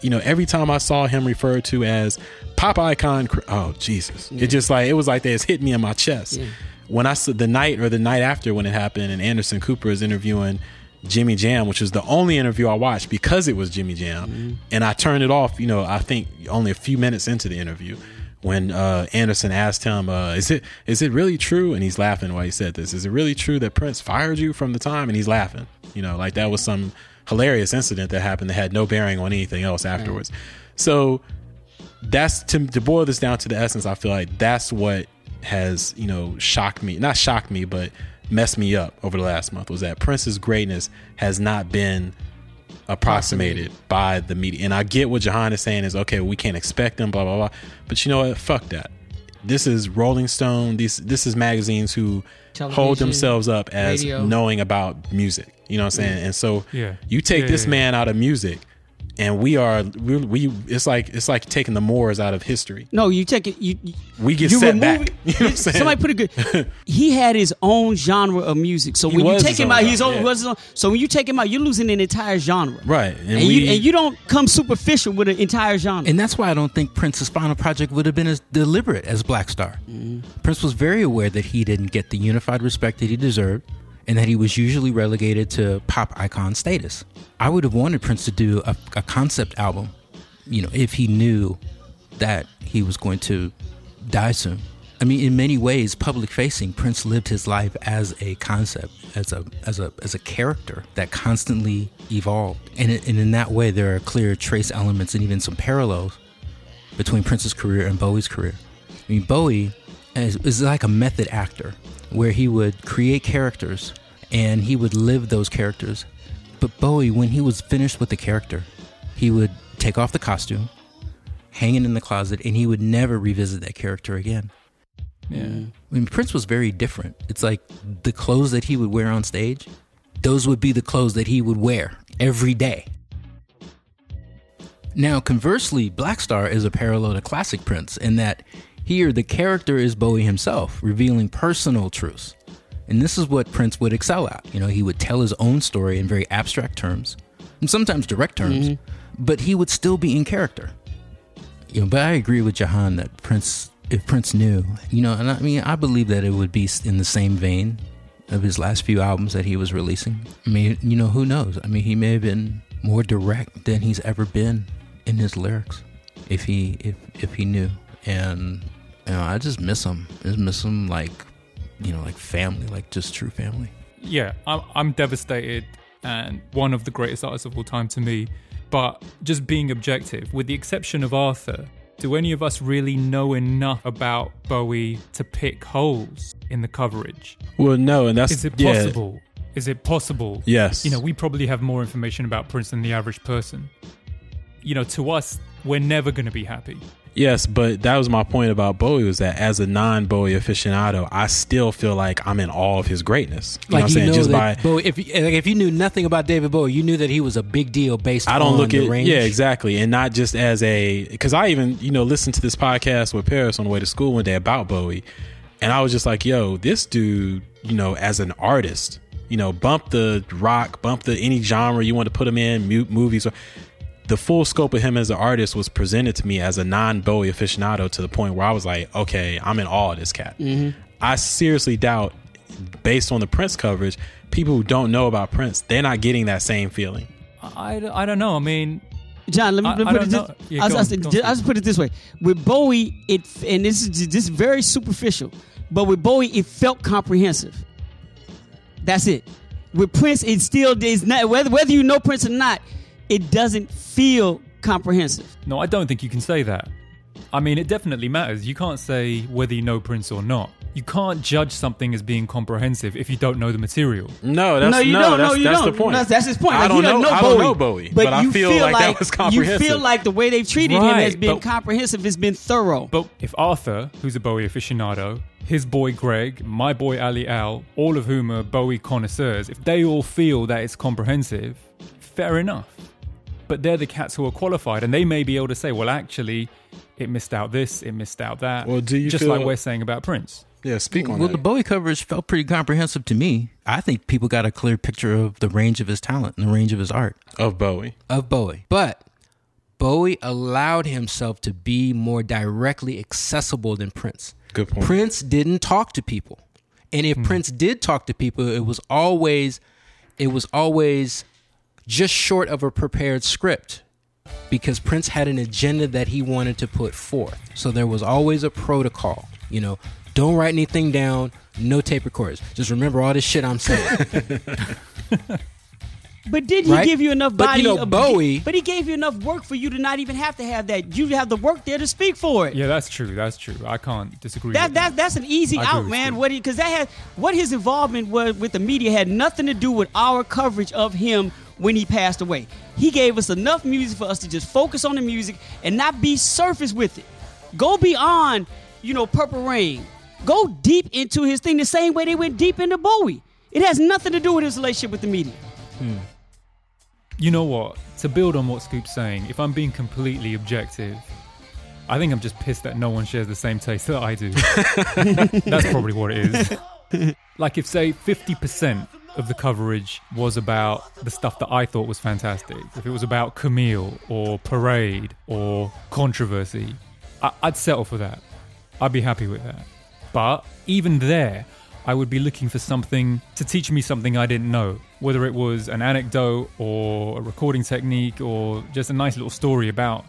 You know, every time I saw him referred to as pop icon, oh Jesus! It just like it was like they just hit me in my chest. When I saw the night or the night after when it happened, and Anderson Cooper is interviewing Jimmy Jam, which was the only interview I watched because it was Jimmy Jam, and I turned it off. You know, I think only a few minutes into the interview when uh, Anderson asked him, uh, "Is it is it really true?" and he's laughing while he said this. Is it really true that Prince fired you from the time? And he's laughing. You know, like that was some hilarious incident that happened that had no bearing on anything else afterwards. So that's to, to boil this down to the essence. I feel like that's what has you know shocked me, not shocked me, but messed me up over the last month. Was that Prince's greatness has not been approximated by the media. And I get what Jehan is saying is okay, we can't expect them, blah blah blah. But you know what? Fuck that. This is Rolling Stone. These this is magazines who hold themselves up as
radio.
knowing about music. You know what I'm saying? Mm. And so
Yeah.
you take
Yeah,
this
yeah, yeah.
man out of music, and we are we, we it's like it's like taking the Moors out of history.
no. You take it. You, you
We get
you
set
remove
back. You know what I'm saying?
Somebody put it good. He had his own genre of music. So
He
when you take him out, he's
genre,
own.
yeah.
own- So when you take him out, you're losing an entire genre.
Right,
And, you and you don't come superficial with an entire genre.
And that's why I don't think Prince's final project would have been as deliberate as Blackstar. Mm-hmm. Prince was very aware that he didn't get the unified respect that he deserved and that he was usually relegated to pop icon status. I would have wanted Prince to do a, a concept album, you know, if he knew that he was going to die soon. I mean, in many ways, public facing, Prince lived his life as a concept, as a as a as a character that constantly evolved, and, it, and in that way, there are clear trace elements and even some parallels between Prince's career and Bowie's career. I mean, Bowie is, is like a method actor where he would create characters and he would live those characters. But Bowie, when he was finished with the character, he would take off the costume, hang it in the closet, and he would never revisit that character again.
Yeah.
I mean, Prince was very different. It's like the clothes that he would wear on stage, those would be the clothes that he would wear every day. Now, conversely, Blackstar is a parallel to classic Prince in that here the character is Bowie himself, revealing personal truths. And this is what Prince would excel at. You know, he would tell his own story in very abstract terms, and sometimes direct terms, mm-hmm. but he would still be in character. You know, but I agree with Jehan that Prince, if Prince knew, you know, and I mean, I believe that it would be in the same vein of his last few albums that he was releasing. I mean, you know, who knows? I mean, he may have been more direct than he's ever been in his lyrics, if he if if he knew. And you know, I just miss them. I just miss them like, you know, like family, like just true family.
yeah, I'm, I'm devastated and one of the greatest artists of all time to me. But just being objective, with the exception of Arthur, do any of us really know enough about Bowie to pick holes in the coverage?
Well, no, and that's
Is it
yeah,
possible? Is it possible?
Yes.
You know, we probably have more information about Prince than the average person. You know, to us, we're never going to be happy.
Yes, but that was my point about Bowie was that as a non-Bowie aficionado, I still feel like I'm in awe of his greatness. You know what I'm saying? Just by
Bowie, if you- like if you knew nothing about David Bowie, you knew that he was a big deal based.
I don't
on
look
the
at
range.
yeah exactly, and not just as a because I even you know listened to this podcast with Paris on the way to school one day about Bowie, and I was just like, yo, this dude, you know, as an artist, you know, bump the rock, bump the any genre you want to put him in, mu- movies. Or, the full scope of him as an artist was presented to me as a non Bowie aficionado to the point where I was like, okay, I'm in awe of this cat. Mm-hmm. I seriously doubt, based on the Prince coverage, people who don't know about Prince, they're not getting that same feeling.
I, I, I don't know. I mean,
John, let me,
I-
let me put
don't
it
know.
this.
Yeah,
I,
go
I,
on,
said-
go on,
I just put it this way: with Bowie, it and this is this is very superficial, but with Bowie, it felt comprehensive. That's it. with Prince, it still is not whether whether you know Prince or not, it doesn't feel comprehensive.
No, I don't think you can say that. I mean, it definitely matters. You can't say whether you know Prince or not. You can't judge something as being comprehensive if you don't know the material.
No, that's
no, you
no,
don't.
that's,
no, you
that's
don't.
the point.
That's, that's his point.
I
Like,
don't
he doesn't
know.
know
I
Bowie,
don't know Bowie, but, I
you
feel, like, that was
you feel like the way they've treated him
Right,
has been
but-
comprehensive. Has been thorough.
But if Arthur, who's a Bowie aficionado, his boy Greg, my boy Ali Al, all of whom are Bowie connoisseurs, if they all feel that it's comprehensive, fair enough. But they're the cats who are qualified, and they may be able to say, well, actually, it missed out this, it missed out that.
Well, do you
just
feel-
like we're saying about Prince?
yeah, speak on
Well,
that.
the Bowie coverage felt pretty comprehensive to me. I think people got a clear picture of the range of his talent and the range of his art
of Bowie.
of Bowie. But Bowie allowed himself to be more directly accessible than Prince.
Good point.
Prince didn't talk to people. And if hmm. Prince did talk to people, it was always it was always just short of a prepared script because Prince had an agenda that he wanted to put forth. So there was always a protocol, you know, don't write anything down, no tape recorders. Just remember all this shit I'm saying.
But did he
Right?
give you enough
But,
body?
you know,
of-
Bowie-
But he gave you enough work for you to not even have to have that. You have the work there to speak for it.
Yeah, that's true. That's true. I can't disagree.
That,
with
that that's an easy
I agree
out,
with
man.
Steve.
What because that had what his involvement was with the media had nothing to do with our coverage of him when he passed away. He gave us enough music for us to just focus on the music and not be surface with it. Go beyond, you know, Purple Rain. Go deep into his thing the same way they went deep into Bowie. It has nothing to do with his relationship with the media. Hmm.
You know what? To build on what Scoop's saying, if I'm being completely objective, I think I'm just pissed that no one shares the same taste that I do. That's probably what it is. Like, if, say, 50% of the coverage was about the stuff that I thought was fantastic, if it was about Camille or Parade or Controversy, I- I'd settle for that. I'd be happy with that. But even there, I would be looking for something to teach me something I didn't know, whether it was an anecdote or a recording technique or just a nice little story about,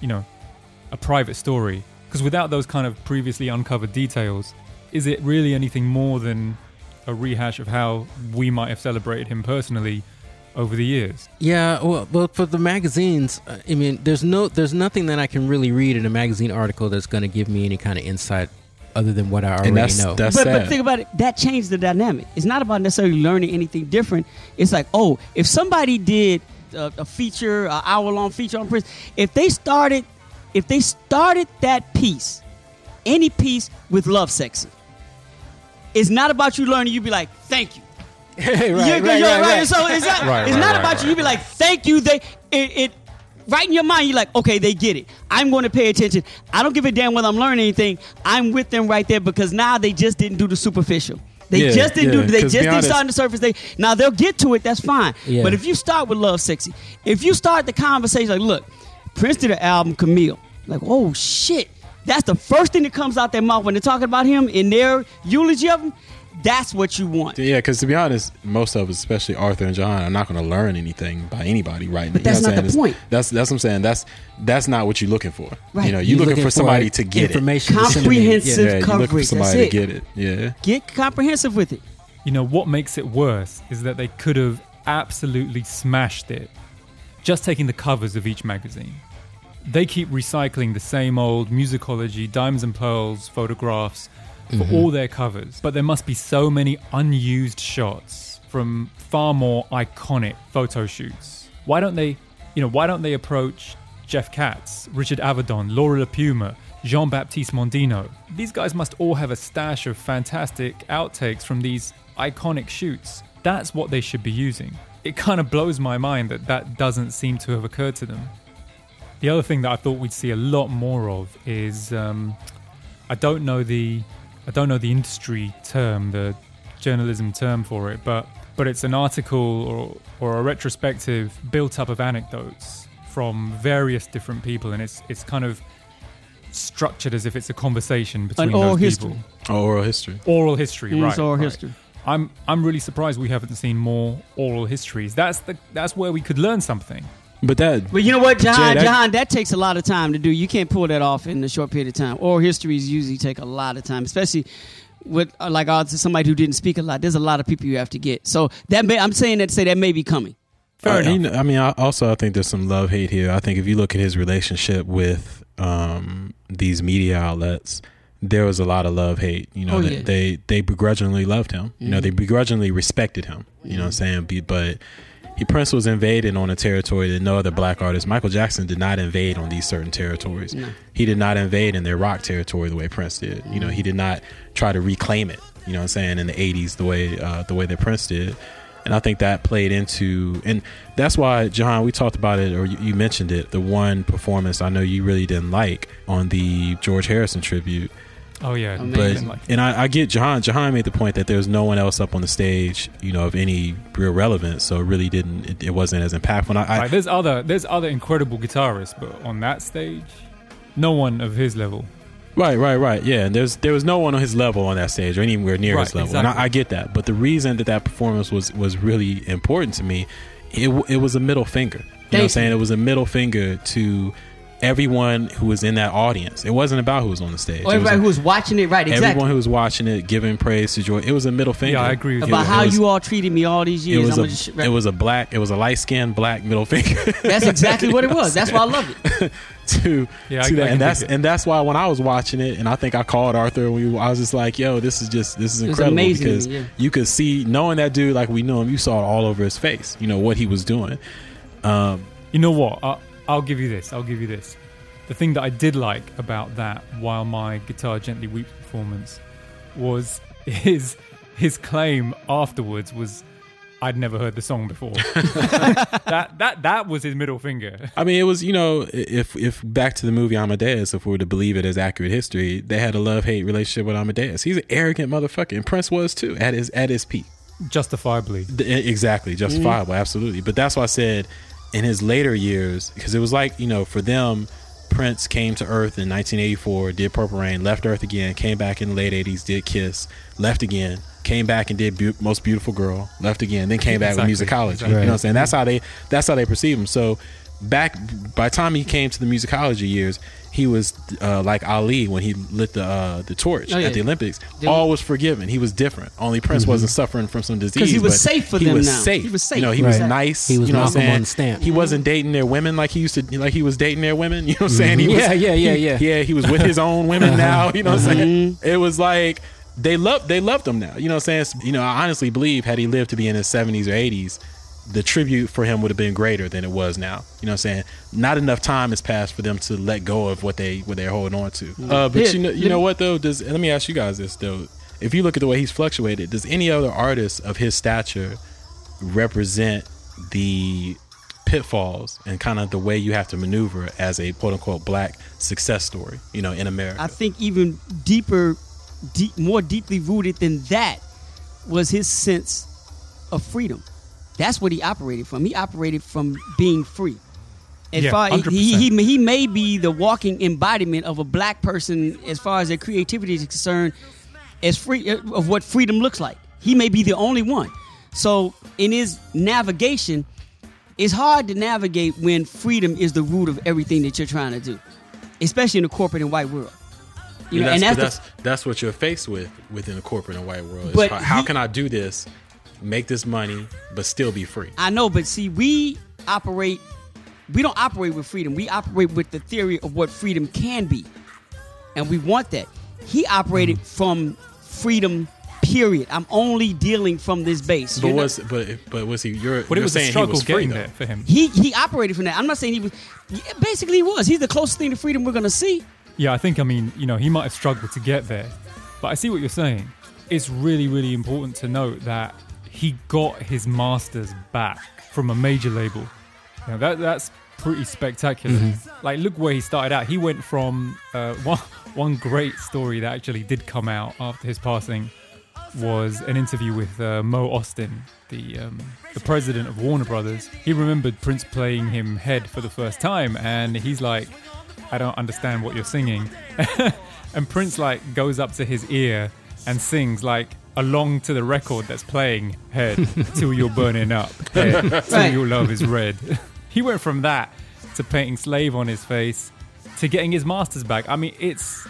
you know, a private story. Because without those kind of previously uncovered details, is it really anything more than a rehash of how we might have celebrated him personally over the years?
Yeah, well, well, for the magazines, uh, I mean, there's no, there's nothing that I can really read in a magazine article that's going to give me any kind of insight other than what I already
and that's
know.
that's
but,
sad.
but think about it. That changed the dynamic. It's not about necessarily learning anything different. It's like, oh, if somebody did a, a feature, an hour long feature on Prince, if they started, if they started that piece, any piece with Lovesexy, it's not about you learning. You be like, thank you.
Hey,
You're- you're right. So it's not,
Right,
it's
right,
not
right,
about you. You be like, thank you. They it, it right in your mind. You're like, okay, they get it. I'm going to pay attention. I don't give a damn whether I'm learning anything. I'm with them right there because now they just didn't do the superficial. They
Yeah,
just didn't
yeah,
do. They just didn't
honest-
start on the surface. They now they'll get to it. That's fine.
Yeah.
But if you start with Lovesexy, if you start the conversation like, look, Prince did an album, Camille. Like, oh shit. That's the first thing that comes out their mouth when they're talking about him in their eulogy of him. That's what you want.
Yeah, because to be honest, most of us, especially Arthur and John, are not going to learn anything by anybody right
But that's
you know
not
what I'm
the
saying?
point.
That's that's what I'm saying. That's that's not what you're looking for.
Right.
You know, you're, looking, for somebody to get
information
it.
Comprehensive
Yeah, you're for
coverage.
somebody
That's
to
it.
get it. Yeah.
Get comprehensive with it.
You know, what makes it worse is that they could have absolutely smashed it just taking the covers of each magazine. They keep recycling the same old musicology, diamonds and pearls photographs for mm-hmm. all their covers, but there must be so many unused shots from far more iconic photo shoots. Why don't they, you know, why don't they approach Jeff Katz, Richard Avedon, Laura LaPuma, Jean Baptiste Mondino? These guys must all have a stash of fantastic outtakes from these iconic shoots. That's what they should be using. It kind of blows my mind that that doesn't seem to have occurred to them. The other thing that I thought we'd see a lot more of is um, I don't know the I don't know the industry term, the journalism term for it, but but it's an article or or a retrospective built up of anecdotes from various different people, and it's it's kind of structured as if it's a conversation between
oral
those
history.
people.
Oh, oral history.
Oral history,
Mm,
right?
it's oral
right.
history.
I'm I'm really surprised we haven't seen more oral histories. That's the that's where we could learn something.
But that
But you know what, John?
Jay, that-
John, that takes a lot of time to do. You can't pull that off in a short period of time. Oral histories usually take a lot of time, especially with uh, like uh, somebody who didn't speak a lot. There's a lot of people you have to get. So that may, I'm saying that to say that may be coming.
Fair
Uh,
enough.
you I mean, I, also I think there's some love hate here. I think if you look at his relationship with um, these media outlets, there was a lot of love hate. You know,
Oh,
they,
yeah.
they they begrudgingly loved him. You know, they begrudgingly respected him. You know what I'm saying? But he Prince was invading on a territory that no other black artist. Michael Jackson did not invade on these certain territories.
No.
He did not invade in their rock territory the way Prince did. You know, he did not try to reclaim it. You know what I'm saying? In the 80s, the way uh, the way that Prince did. And I think that played into, and that's why, John, we talked about it, or you, you mentioned it, the one performance I know you really didn't like on the George Harrison tribute.
Oh yeah,
Amazing.
But,
Didn't like it.
and I, I get Jehan, Jehan made the point that there's no one else up on the stage, you know, of any real relevance. So it really didn't, it, it wasn't as impactful. And I, I,
Like, there's other there's other incredible guitarists, but on that stage, no one of his level.
Right, right, right. Yeah, and there's there was no one on his level on that stage or anywhere near his
Right,
level, and. I, I get that. But the reason that that performance was was really important to me, it it was a middle finger. You know what I'm saying? It was a middle finger to everyone who was in that audience. It wasn't about who was on the stage.
Or
It was
everybody
a-
who was watching it, right? Exactly.
Everyone who was watching it, giving praise to Joy. It was a middle finger.
Yeah, I agree with
It
you.
About how
was-
you all treated me all these
It
years.
was
I'm
a
just,
it was a black it was a light skinned black middle finger.
that's exactly what it was. That's why I love it.
to
Yeah,
to
I
that,
can
and that's
it.
and that's why when I was watching it, and I think I called Arthur, and we I was just like, "Yo, this is just this is incredible
amazing
because
yeah.
you could see knowing that dude like we knew him, you saw it all over his face. You know what he was doing. Um,
You know what? I, I'll give you this. I'll give you this. The thing that I did like about that, while my guitar gently weeps performance, was his his claim afterwards was, "I'd never heard the song before." that that that was his middle finger.
I mean, it was you know if if back to the movie Amadeus, if we were to believe it as accurate history, they had a love hate relationship with Amadeus. He's an arrogant motherfucker, and Prince was too at his at his peak.
Justifiably.
Exactly, justifiable, mm-hmm. absolutely. But that's why I said in his later years, because it was like you know, for them, Prince came to Earth in 1984, did Purple Rain, left Earth again, came back in the late 80s, did Kiss, left again, came back and did Beau- Most Beautiful Girl, left again, then came back
Exactly,
with Musicology.
exactly.
You know what I'm saying? That's how they that's how they perceive him. So back by the time he came to the musicology years, he was uh, like Ali when he lit the uh, the torch
Oh, yeah.
at the Olympics.
Dude.
All was forgiven. He was different. Only Prince wasn't suffering from some disease.
Because he was
but
safe for
he
them
was
now.
Safe.
He was safe.
You know, he was nice.
He was
you know what I'm saying?
on stamp.
He wasn't dating their women like he used to. Like he was dating their women. You know what I'm saying? He was,
Yeah, yeah, yeah,
he-
yeah.
Yeah, he was with his own women now. You know what I'm saying? It was like they loved they loved him now. You know what I'm saying? You know, I honestly believe had he lived to be in his 70s or 80s, the tribute for him would have been greater than it was now. You know what I'm saying? Not enough time has passed for them to let go of what they what they're holding on to. Uh, but
Here,
you know,
let
you know what though? Does let me ask you guys this though. If you look at the way he's fluctuated, does any other artist of his stature represent the pitfalls and kind of the way you have to maneuver as a quote unquote black success story, you know, in America?
I think even deeper, deep, more deeply rooted than that was his sense of freedom. That's what he operated from. He operated from being free. As
Yeah,
far he,
100%.
he he may be the walking embodiment of a black person as far as their creativity is concerned, as free of what freedom looks like. He may be the only one. So in his navigation, it's hard to navigate when freedom is the root of everything that you're trying to do, especially in the corporate and white world. You know,
that's,
and that's,
that's, that's what you're faced with within the corporate and white world.
But
how, how can I do this, make this money, but still be free?
I know, but see, we operate. We don't operate with freedom. We operate with the theory of what freedom can be, and we want that. He operated mm-hmm. from freedom. Period. I'm only dealing from this base.
But
You're
was but but was he? You're,
But
you're
it was a
saying he
struggle
was free
getting
though.
there for him.
he he operated from that. I'm not saying he was. yeah, Basically, he was. He's the closest thing to freedom we're gonna see.
Yeah, I think, I mean, you know, he might have struggled to get there. But I see what you're saying. It's really, really important to note that he got his masters back from a major label. Now that that's pretty spectacular. Like, look where he started out. He went from uh, one, one great story that actually did come out after his passing was an interview with uh, Mo Ostin, the um, the president of Warner Brothers. He remembered Prince playing him head for the first time, and he's like, "I don't understand what you're singing." and Prince like goes up to his ear and sings like along to the record that's playing head till you're burning up head till your love is red he went from that to painting slave on his face to getting his masters back i mean it's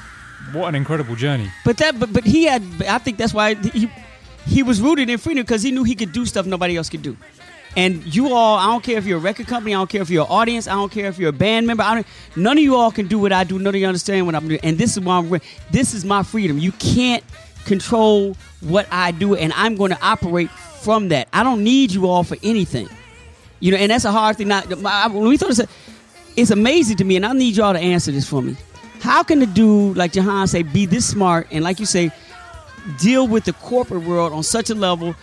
What an incredible journey.
But that, but but he had. I think that's why he he was rooted in freedom because he knew he could do stuff nobody else could do. And you all, I don't care if you're a record company, I don't care if you're an audience, I don't care if you're a band member. I don't, none of you all can do what I do. None of you understand what I'm doing. And this is why I'm. This is my freedom. You can't control what I do, and I'm going to operate from that. I don't need you all for anything. You know, and that's a hard thing. Not when we thought it's amazing to me, and I need y'all to answer this for me. How can a dude like Jehan say be this smart and like you say, deal with the corporate world on such a level,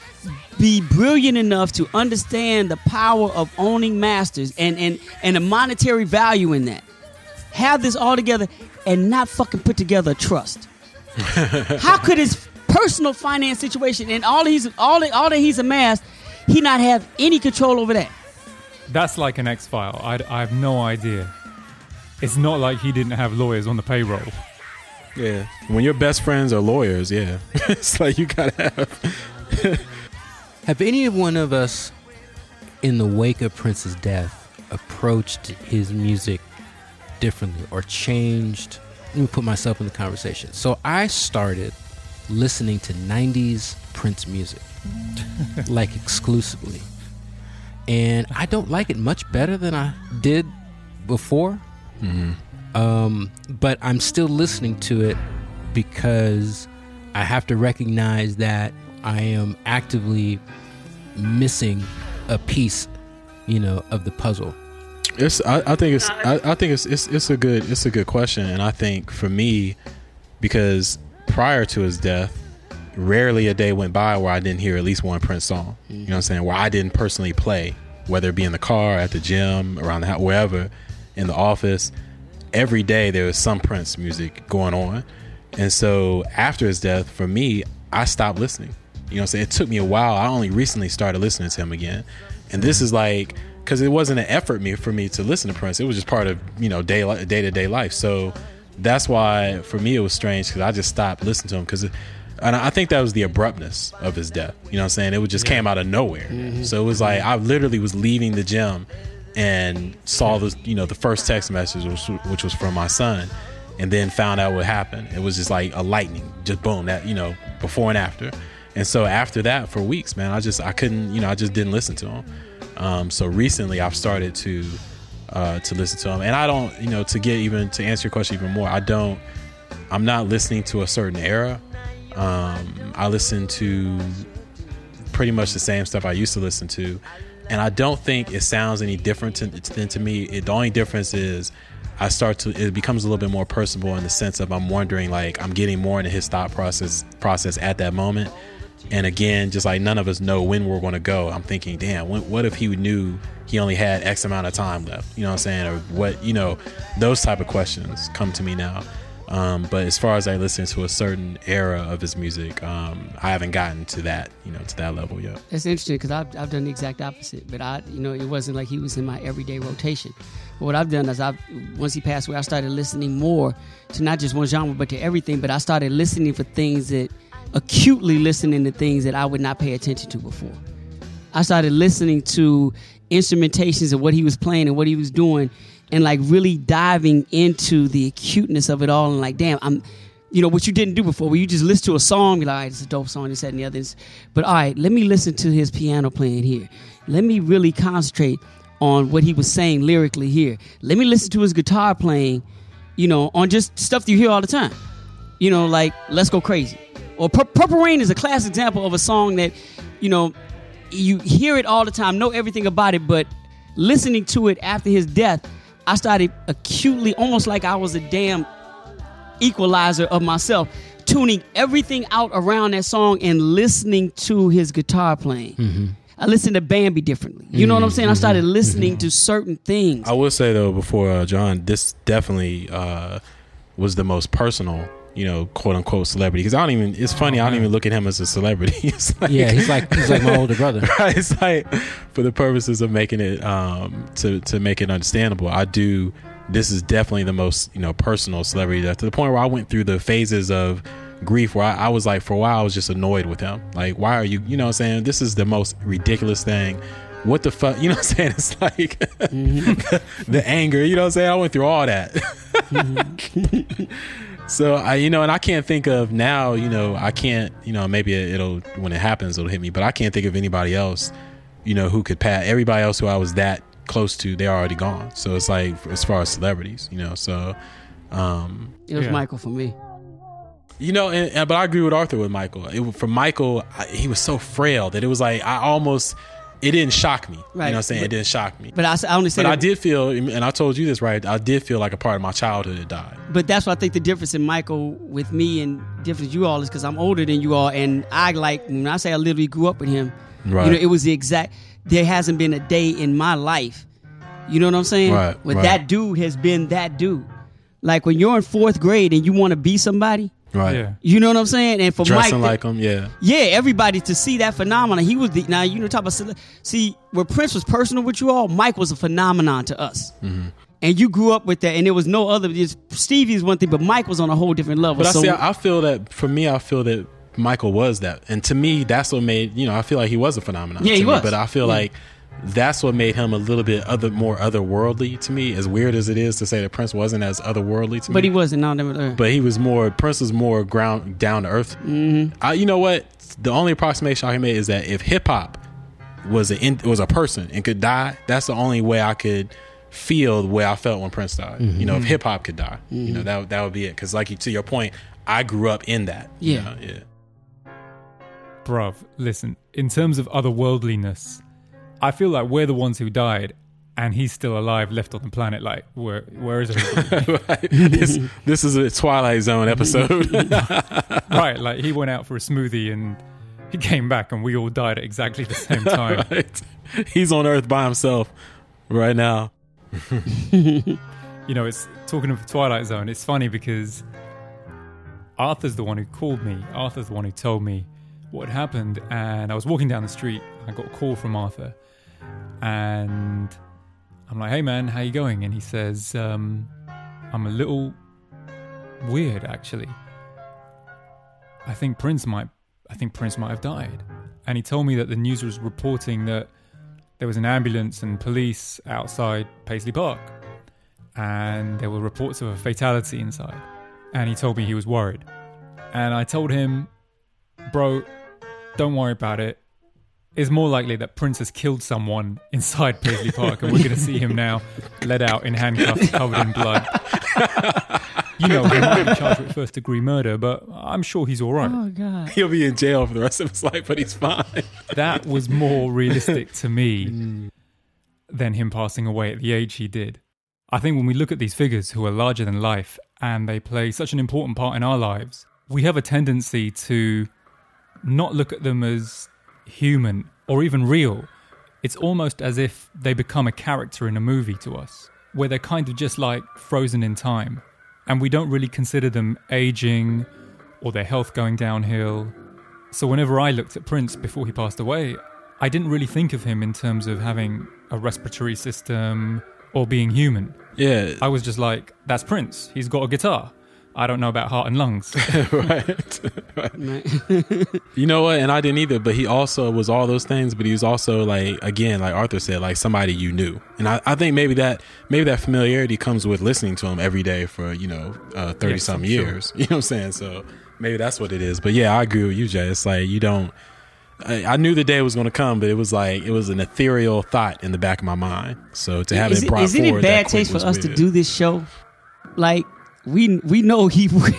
be brilliant enough to understand the power of owning masters and and and the monetary value in that. Have this all together and not fucking put together a trust. How could his personal finance situation and all he's all that, all that he's amassed, he not have any control over that?
That's like an X file. I, I have no idea. It's not like he didn't have lawyers on the payroll.
Yeah. When your best friends are lawyers, yeah. it's like you gotta have.
Have any one of us, in the wake of Prince's death, approached his music differently or changed? Let me put myself in the conversation. So I started listening to 90s Prince music, like exclusively. And I don't like it much better than I did before. Um, but I'm still listening to it because I have to recognize that I am actively missing a piece, you know, of the puzzle.
It's. I, I think it's. I, I think it's, it's. It's a good. It's a good question, and I think for me, because prior to his death, rarely a day went by where I didn't hear at least one Prince song. You know what I'm saying? Where I didn't personally play, whether it be in the car, at the gym, around the house, wherever, in the office. Every day there was some Prince music going on, and so after his death, for me, I stopped listening. You know what I'm saying? It took me a while. I only recently started listening to him again. And this is like because it wasn't an effort me for me to listen to Prince. It was just part of, you know, day day to day life. So that's why for me it was strange because I just stopped listening to him because and I think that was the abruptness of his death. You know what I'm saying? It just came out of nowhere. Mm-hmm. So it was like I literally was leaving the gym and saw the you know the first text message which, which was from my son and then found out what happened. It was just like a lightning, just boom, that you know, before and after. And so after that, for weeks, man, I just I couldn't, you know, I just didn't listen to him. Um, so recently, I've started to uh, to listen to him, and I don't, you know, to get even to answer your question even more, I don't, I'm not listening to a certain era. Um, I listen to pretty much the same stuff I used to listen to, and I don't think it sounds any different to, than to me. It, the only difference is I start to it becomes a little bit more personable in the sense of I'm wondering like I'm getting more into his thought process process at that moment. And again, just like none of us know when we're going to go, I'm thinking, damn, when, what if he knew he only had X amount of time left? You know what I'm saying? Or what, you know, those type of questions come to me now. Um, but as far as I listen to a certain era of his music, um, I haven't gotten to that, you know, to that level yet.
That's interesting because I've, I've done the exact opposite. But I, you know, it wasn't like he was in my everyday rotation. But what I've done is I've once he passed away, I started listening more to not just one genre, but to everything. But I started listening for things that acutely listening to things that I would not pay attention to before. I started listening to instrumentations and what he was playing and what he was doing, and like really diving into the acuteness of it all. And like, damn, I'm you know, what you didn't do before, where you just listen to a song, you're like, all right, it's a dope song, this, that, and the others. But all right, let me listen to his piano playing here. Let me really concentrate on what he was saying lyrically here. Let me listen to his guitar playing, you know, on just stuff you hear all the time. You know, like Let's Go Crazy. Or Pur- Purple Rain is a classic example of a song that, you know, you hear it all the time, know everything about it, but listening to it after his death, I started acutely, almost like I was a damn equalizer of myself, tuning everything out around that song and listening to his guitar playing. I listened to Bambi differently. You know what I'm saying? I started listening to certain things.
I will say though, before uh, John, this definitely uh, was the most personal, you know, quote unquote celebrity. Because I don't even. It's funny. I don't even look at him as a celebrity. like,
Yeah, he's like he's like my older brother.
right. It's like for the purposes of making it um, to to make it understandable. I do. This is definitely the most you know personal celebrity that to the point where I went through the phases of grief where I, I was like for a while I was just annoyed with him. Like, why are you? You know, what I'm saying this is the most ridiculous thing. What the fuck? You know what I'm saying? It's like the anger. You know what I'm saying? I went through all that. So I, you know, and I can't think of now. You know, I can't. You know, maybe it'll when it happens, it'll hit me. But I can't think of anybody else. You know, who could pass everybody else who I was that close to. They're already gone. So it's like as far as celebrities, you know. So, um,
It was
Yeah.
Michael for me.
you know, and, and- but I agree with Arthur with Michael. It, for Michael, I, he was so frail that it was like I almost. It didn't shock me. You know what I'm saying?
But-
it didn't shock me.
But I, I only say
But I did feel, and I told you this right. I did feel like a part of my childhood had died.
But that's what I think the difference in Michael with me and difference you all is because I'm older than you all, and I like when I say I literally grew up with him.
Right.
You know, it was the exact. There hasn't been a day in my life. You know what I'm saying?
Right,
Where
right.
that dude has been that dude. Like when you're in fourth grade and you want to be somebody.
Right.
Yeah.
You know what I'm saying? And for
Dressing
Mike,
like him, yeah.
yeah, everybody to see that phenomenon. He was the now you know talk about see where Prince was personal with you all. Mike was a phenomenon to us,
Mm-hmm.
and you grew up with that. And there was no other. Just Stevie's one thing, but Mike was on a whole different level.
But I
so
see, I I feel that for me, I feel that Michael was that, and to me, that's what made you know. I feel like he was a phenomenon.
Yeah,
to
he
me,
was.
But I feel
Yeah.
like that's what made him a little bit other, more otherworldly to me. As weird as it is to say that Prince wasn't as otherworldly to me,
but he wasn't. No, never. Uh,
but he was more. Prince was more ground down to earth. Mm-hmm. I, you know what? The only approximation I can make is that if hip hop was a was a person and could die, that's the only way I could feel the way I felt when Prince died. You know, if hip hop could die, you know that that would be it. Because like you, to your point, I grew up in that. you
Yeah.
know, yeah.
Bruv, listen, in terms of otherworldliness, I feel like we're the ones who died and he's still alive, left on the planet. Like, where, where is everybody?
Right. this, this is a Twilight Zone episode.
right, like he went out for a smoothie and he came back and we all died at exactly the same time.
right? He's on Earth by himself right now.
You know, it's talking of Twilight Zone, it's funny because Arthur's the one who called me. Arthur's the one who told me what happened. And I was walking down the street. I got a call from Arthur. And I'm like, hey man, how you going? And he says, um, I'm a little weird actually. I think Prince might I think Prince might have died. And he told me that the news was reporting that there was an ambulance and police outside Paisley Park and there were reports of a fatality inside. And he told me he was worried. And I told him, bro, don't worry about it. It's more likely that Prince has killed someone inside Paisley Park, and we're going to see him now led out in handcuffs covered in blood. you know, he might be charged with first degree murder, but I'm sure he's all right.
oh God.
He'll be in jail for the rest of his life, but he's fine.
That was more realistic to me mm. than him passing away at the age he did. I think when we look at these figures who are larger than life and they play such an important part in our lives, we have a tendency to not look at them as human or even real. It's almost as if they become a character in a movie to us, where they're kind of just like frozen in time. And we don't really consider them aging or their health going downhill. So whenever I looked at Prince before he passed away, I didn't really think of him in terms of having a respiratory system or being human.
Yeah,
I was just like, that's Prince. He's got a guitar. I don't know about heart and lungs.
right.
Right.
You know what? And I didn't either. But he also was all those things. But he was also like, again, like Arthur said, like somebody you knew. And I, I think maybe that maybe that familiarity comes with listening to him every day for you know uh, thirty
Yeah,
some
for sure.
years. You know what I'm saying? So maybe that's what it is. But yeah, I agree with you, Jay. It's like you don't. I, I knew the day was going to come, but it was like it was an ethereal thought in the back of my mind. So to have
is
it
it,
brought
is it in
forward
bad taste for
was
us to do this show? Like we we know he would-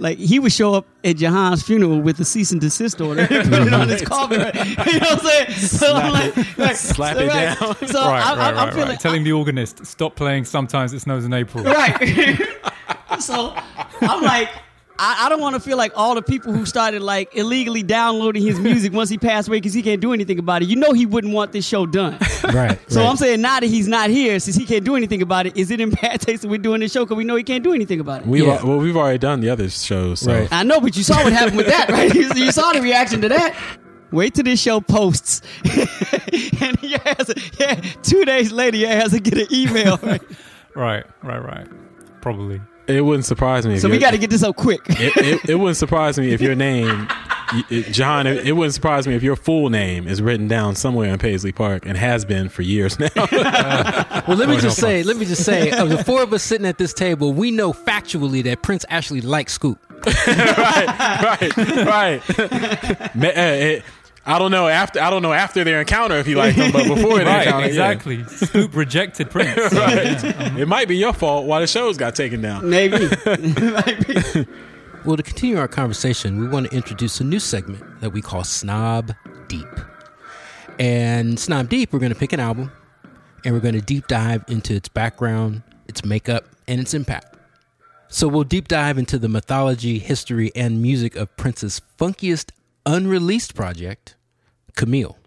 like he would show up at Jehan's funeral with a cease and desist order and put it on his coffin. Right? You know what I'm saying? So I'm like, like,
slap
so
it
right,
down.
So
right,
I,
right,
I, I'm feeling
right. Telling the organist, stop playing Sometimes It Snows in April.
right. so I'm like, I, I don't want to feel like all the people who started like illegally downloading his music once he passed away because he can't do anything about it. You know he wouldn't want this show done.
Right.
So I'm saying now that he's not here, since he can't do anything about it, is it in bad taste that we're doing this show because we know he can't do anything about it?
We've
Yeah.
al- well, we've already done the other shows. So.
Right.
I know, but you saw what happened with that, right? You, you saw the reaction to that. Wait till this show posts, and your ass, yeah, two days later, your ass will get an email. Right?
Right, right, right. Probably.
It wouldn't surprise me.
So we got to get this up quick.
it, it, it wouldn't surprise me if your name it- John, it, it wouldn't surprise me if your full name is written down somewhere in Paisley Park and has been for years now.
Well, let me just say, let me just say, of the four of us sitting at this table, we know factually that Prince actually likes Scoop.
right, right. Ma- uh, it- I don't know after I don't know after their encounter if he liked them, but before their
Right,
encounter, yeah.
exactly. Scoop rejected Prince.
Right.
yeah.
It might be your fault why the shows got taken down.
Maybe. Maybe.
Well, to continue our conversation, we want to introduce a new segment that we call Snob Deep. And Snob Deep, we're going to pick an album and we're going to deep dive into its background, its makeup, and its impact. So we'll deep dive into the mythology, history, and music of Prince's funkiest unreleased project, Camille.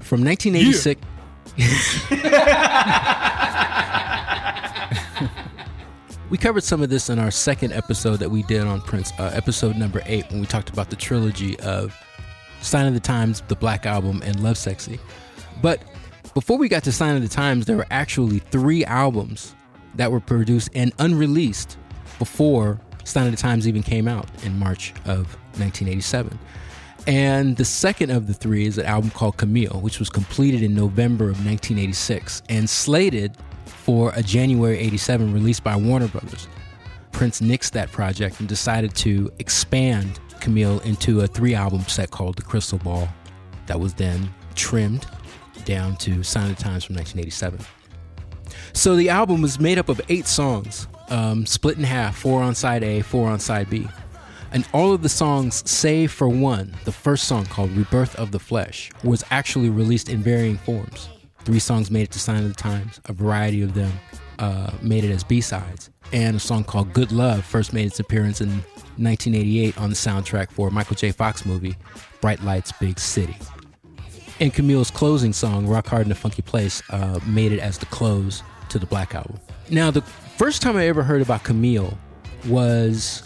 From 1986. We covered some of this in our second episode that we did on Prince, uh, episode number eight, when we talked about the trilogy of Sign of the Times, The Black Album, and Lovesexy. But before we got to Sign of the Times, there were actually three albums that were produced and unreleased before Sign of the Times even came out in March of 1987. And the second of the three is an album called Camille, which was completed in November of 1986 and slated for a January 87 release by Warner Brothers. Prince nixed that project and decided to expand Camille into a three album set called The Crystal Ball that was then trimmed down to Sign of the Times from 1987. So the album was made up of eight songs, um, split in half, four on side A, four on side B. And all of the songs, save for one, the first song called Rebirth of the Flesh, was actually released in varying forms. Three songs made it to Sign of the Times, a variety of them uh, made it as B sides. And a song called Good Love first made its appearance in 1988 on the soundtrack for Michael J. Fox movie, Bright Lights, Big City. And Camille's closing song, Rock Hard in a Funky Place, uh, made it as the close to the Black Album. Now, the first time I ever heard about Camille was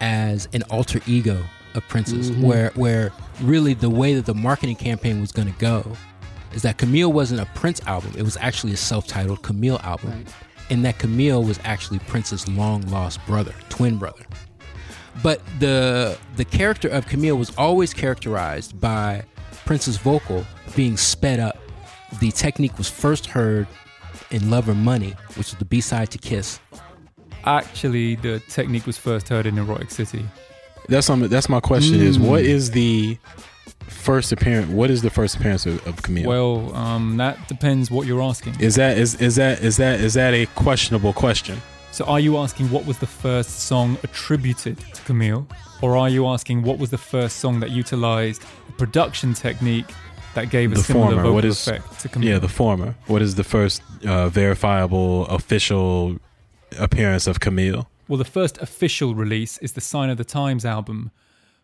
as an alter ego of Prince's, mm-hmm. where, where really the way that the marketing campaign was going to go is that Camille wasn't a Prince album, it was actually a self titled Camille album. And that Camille was actually Prince's long lost brother, twin brother. But the the character of Camille was always characterized by Prince's vocal being sped up. The technique was first heard in Love or Money, which is the B side to Kiss.
Actually, the technique was first heard in Erotic City.
That's um, that's my question is what is the first appearance what is the first appearance of, of Camille?
Well, um, that depends what you're asking.
is that is is that is that is that a questionable question?
So, are you asking what was the first song attributed to Camille? Or are you asking what was the first song that utilized a production technique that gave a
The
similar
former.
vocal
What is-
effect to Camille?
Yeah, the former. What is the first uh, verifiable official appearance of Camille?
Well, the first official release is the Sign of the Times album,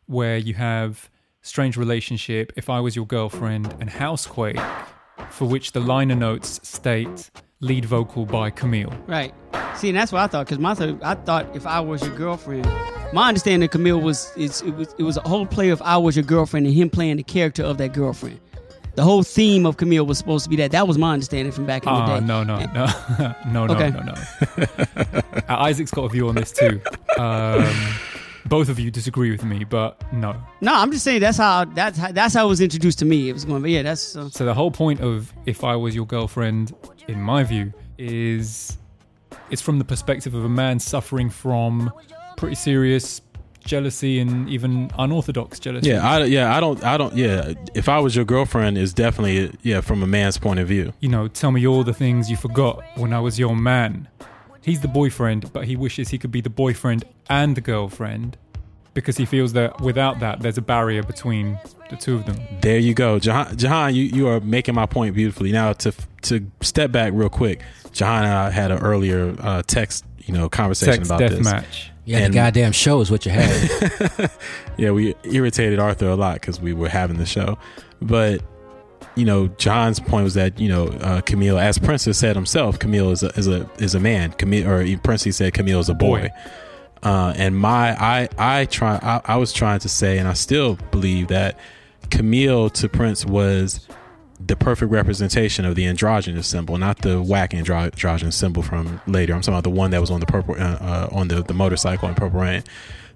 where you have Strange Relationship, If I Was Your Girlfriend, and Housequake, for which the liner notes state lead vocal by Camille.
Right. See, and that's what I thought. Because my th- I thought if I was your girlfriend, my understanding of Camille was it's, it was it was a whole play of I was your girlfriend and him playing the character of that girlfriend. The whole theme of Camille was supposed to be that. That was my understanding from back in the
Ah,
day.
no, no, no, no, no, no, no. Uh, Isaac's got a view on this too. Um, both of you disagree with me, but no.
No, I'm just saying that's how that's how, that's how it was introduced to me. It was going, but yeah, that's uh,
So the whole point of if I was your girlfriend, in my view, is it's from the perspective of a man suffering from pretty serious jealousy and even unorthodox jealousy.
Yeah, I yeah, I don't I don't yeah, if I was your girlfriend is definitely yeah, from a man's point of view.
you know, tell me all the things you forgot when I was your man. He's the boyfriend, but he wishes he could be the boyfriend and the girlfriend because he feels that without that, there's a barrier between the two of them.
There you go. Jehan, Jehan you, you are making my point beautifully. Now to to step back real quick. Jehan and I had an earlier uh, text, you know, conversation
Sex
about
death
this.
match.
Yeah,
And-
the goddamn show is what you had.
Yeah, we irritated Arthur a lot because we were having the show. But you know, John's point was that you know uh, Camille, as Prince has said himself, Camille is a is a is a man. Camille or Prince he said Camille is a boy.
Boy.
Uh, and my I I try I, I was trying to say, and I still believe that Camille to Prince was the perfect representation of the androgynous symbol, not the whack andro- androgynous symbol from later. I'm talking about the one that was on the purple uh, uh, on the, the motorcycle in Purple Rain.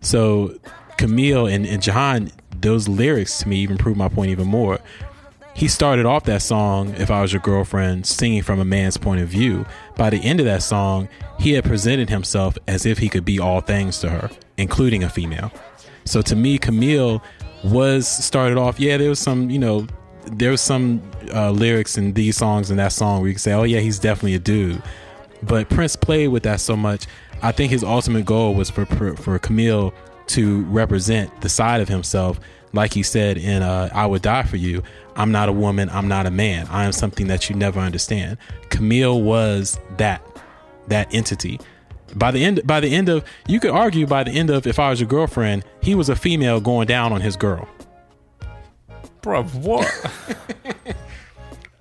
So Camille and, and Jehan, those lyrics to me even prove my point even more. He started off that song, If I Was Your Girlfriend, singing from a man's point of view. By the end of that song, he had presented himself as if he could be all things to her, including a female. So to me, Camille was started off, yeah, there was some, you know, there was some uh, lyrics in these songs and that song where you can say, oh, yeah, he's definitely a dude. But Prince played with that so much. I think his ultimate goal was for, for, for Camille to represent the side of himself like he said in uh, I Would Die For You, I'm not a woman, I'm not a man. I am something that you never understand. Camille was that, that entity. By the end by the end of you could argue by the end of if I was your girlfriend, he was a female going down on his girl.
Bro, what?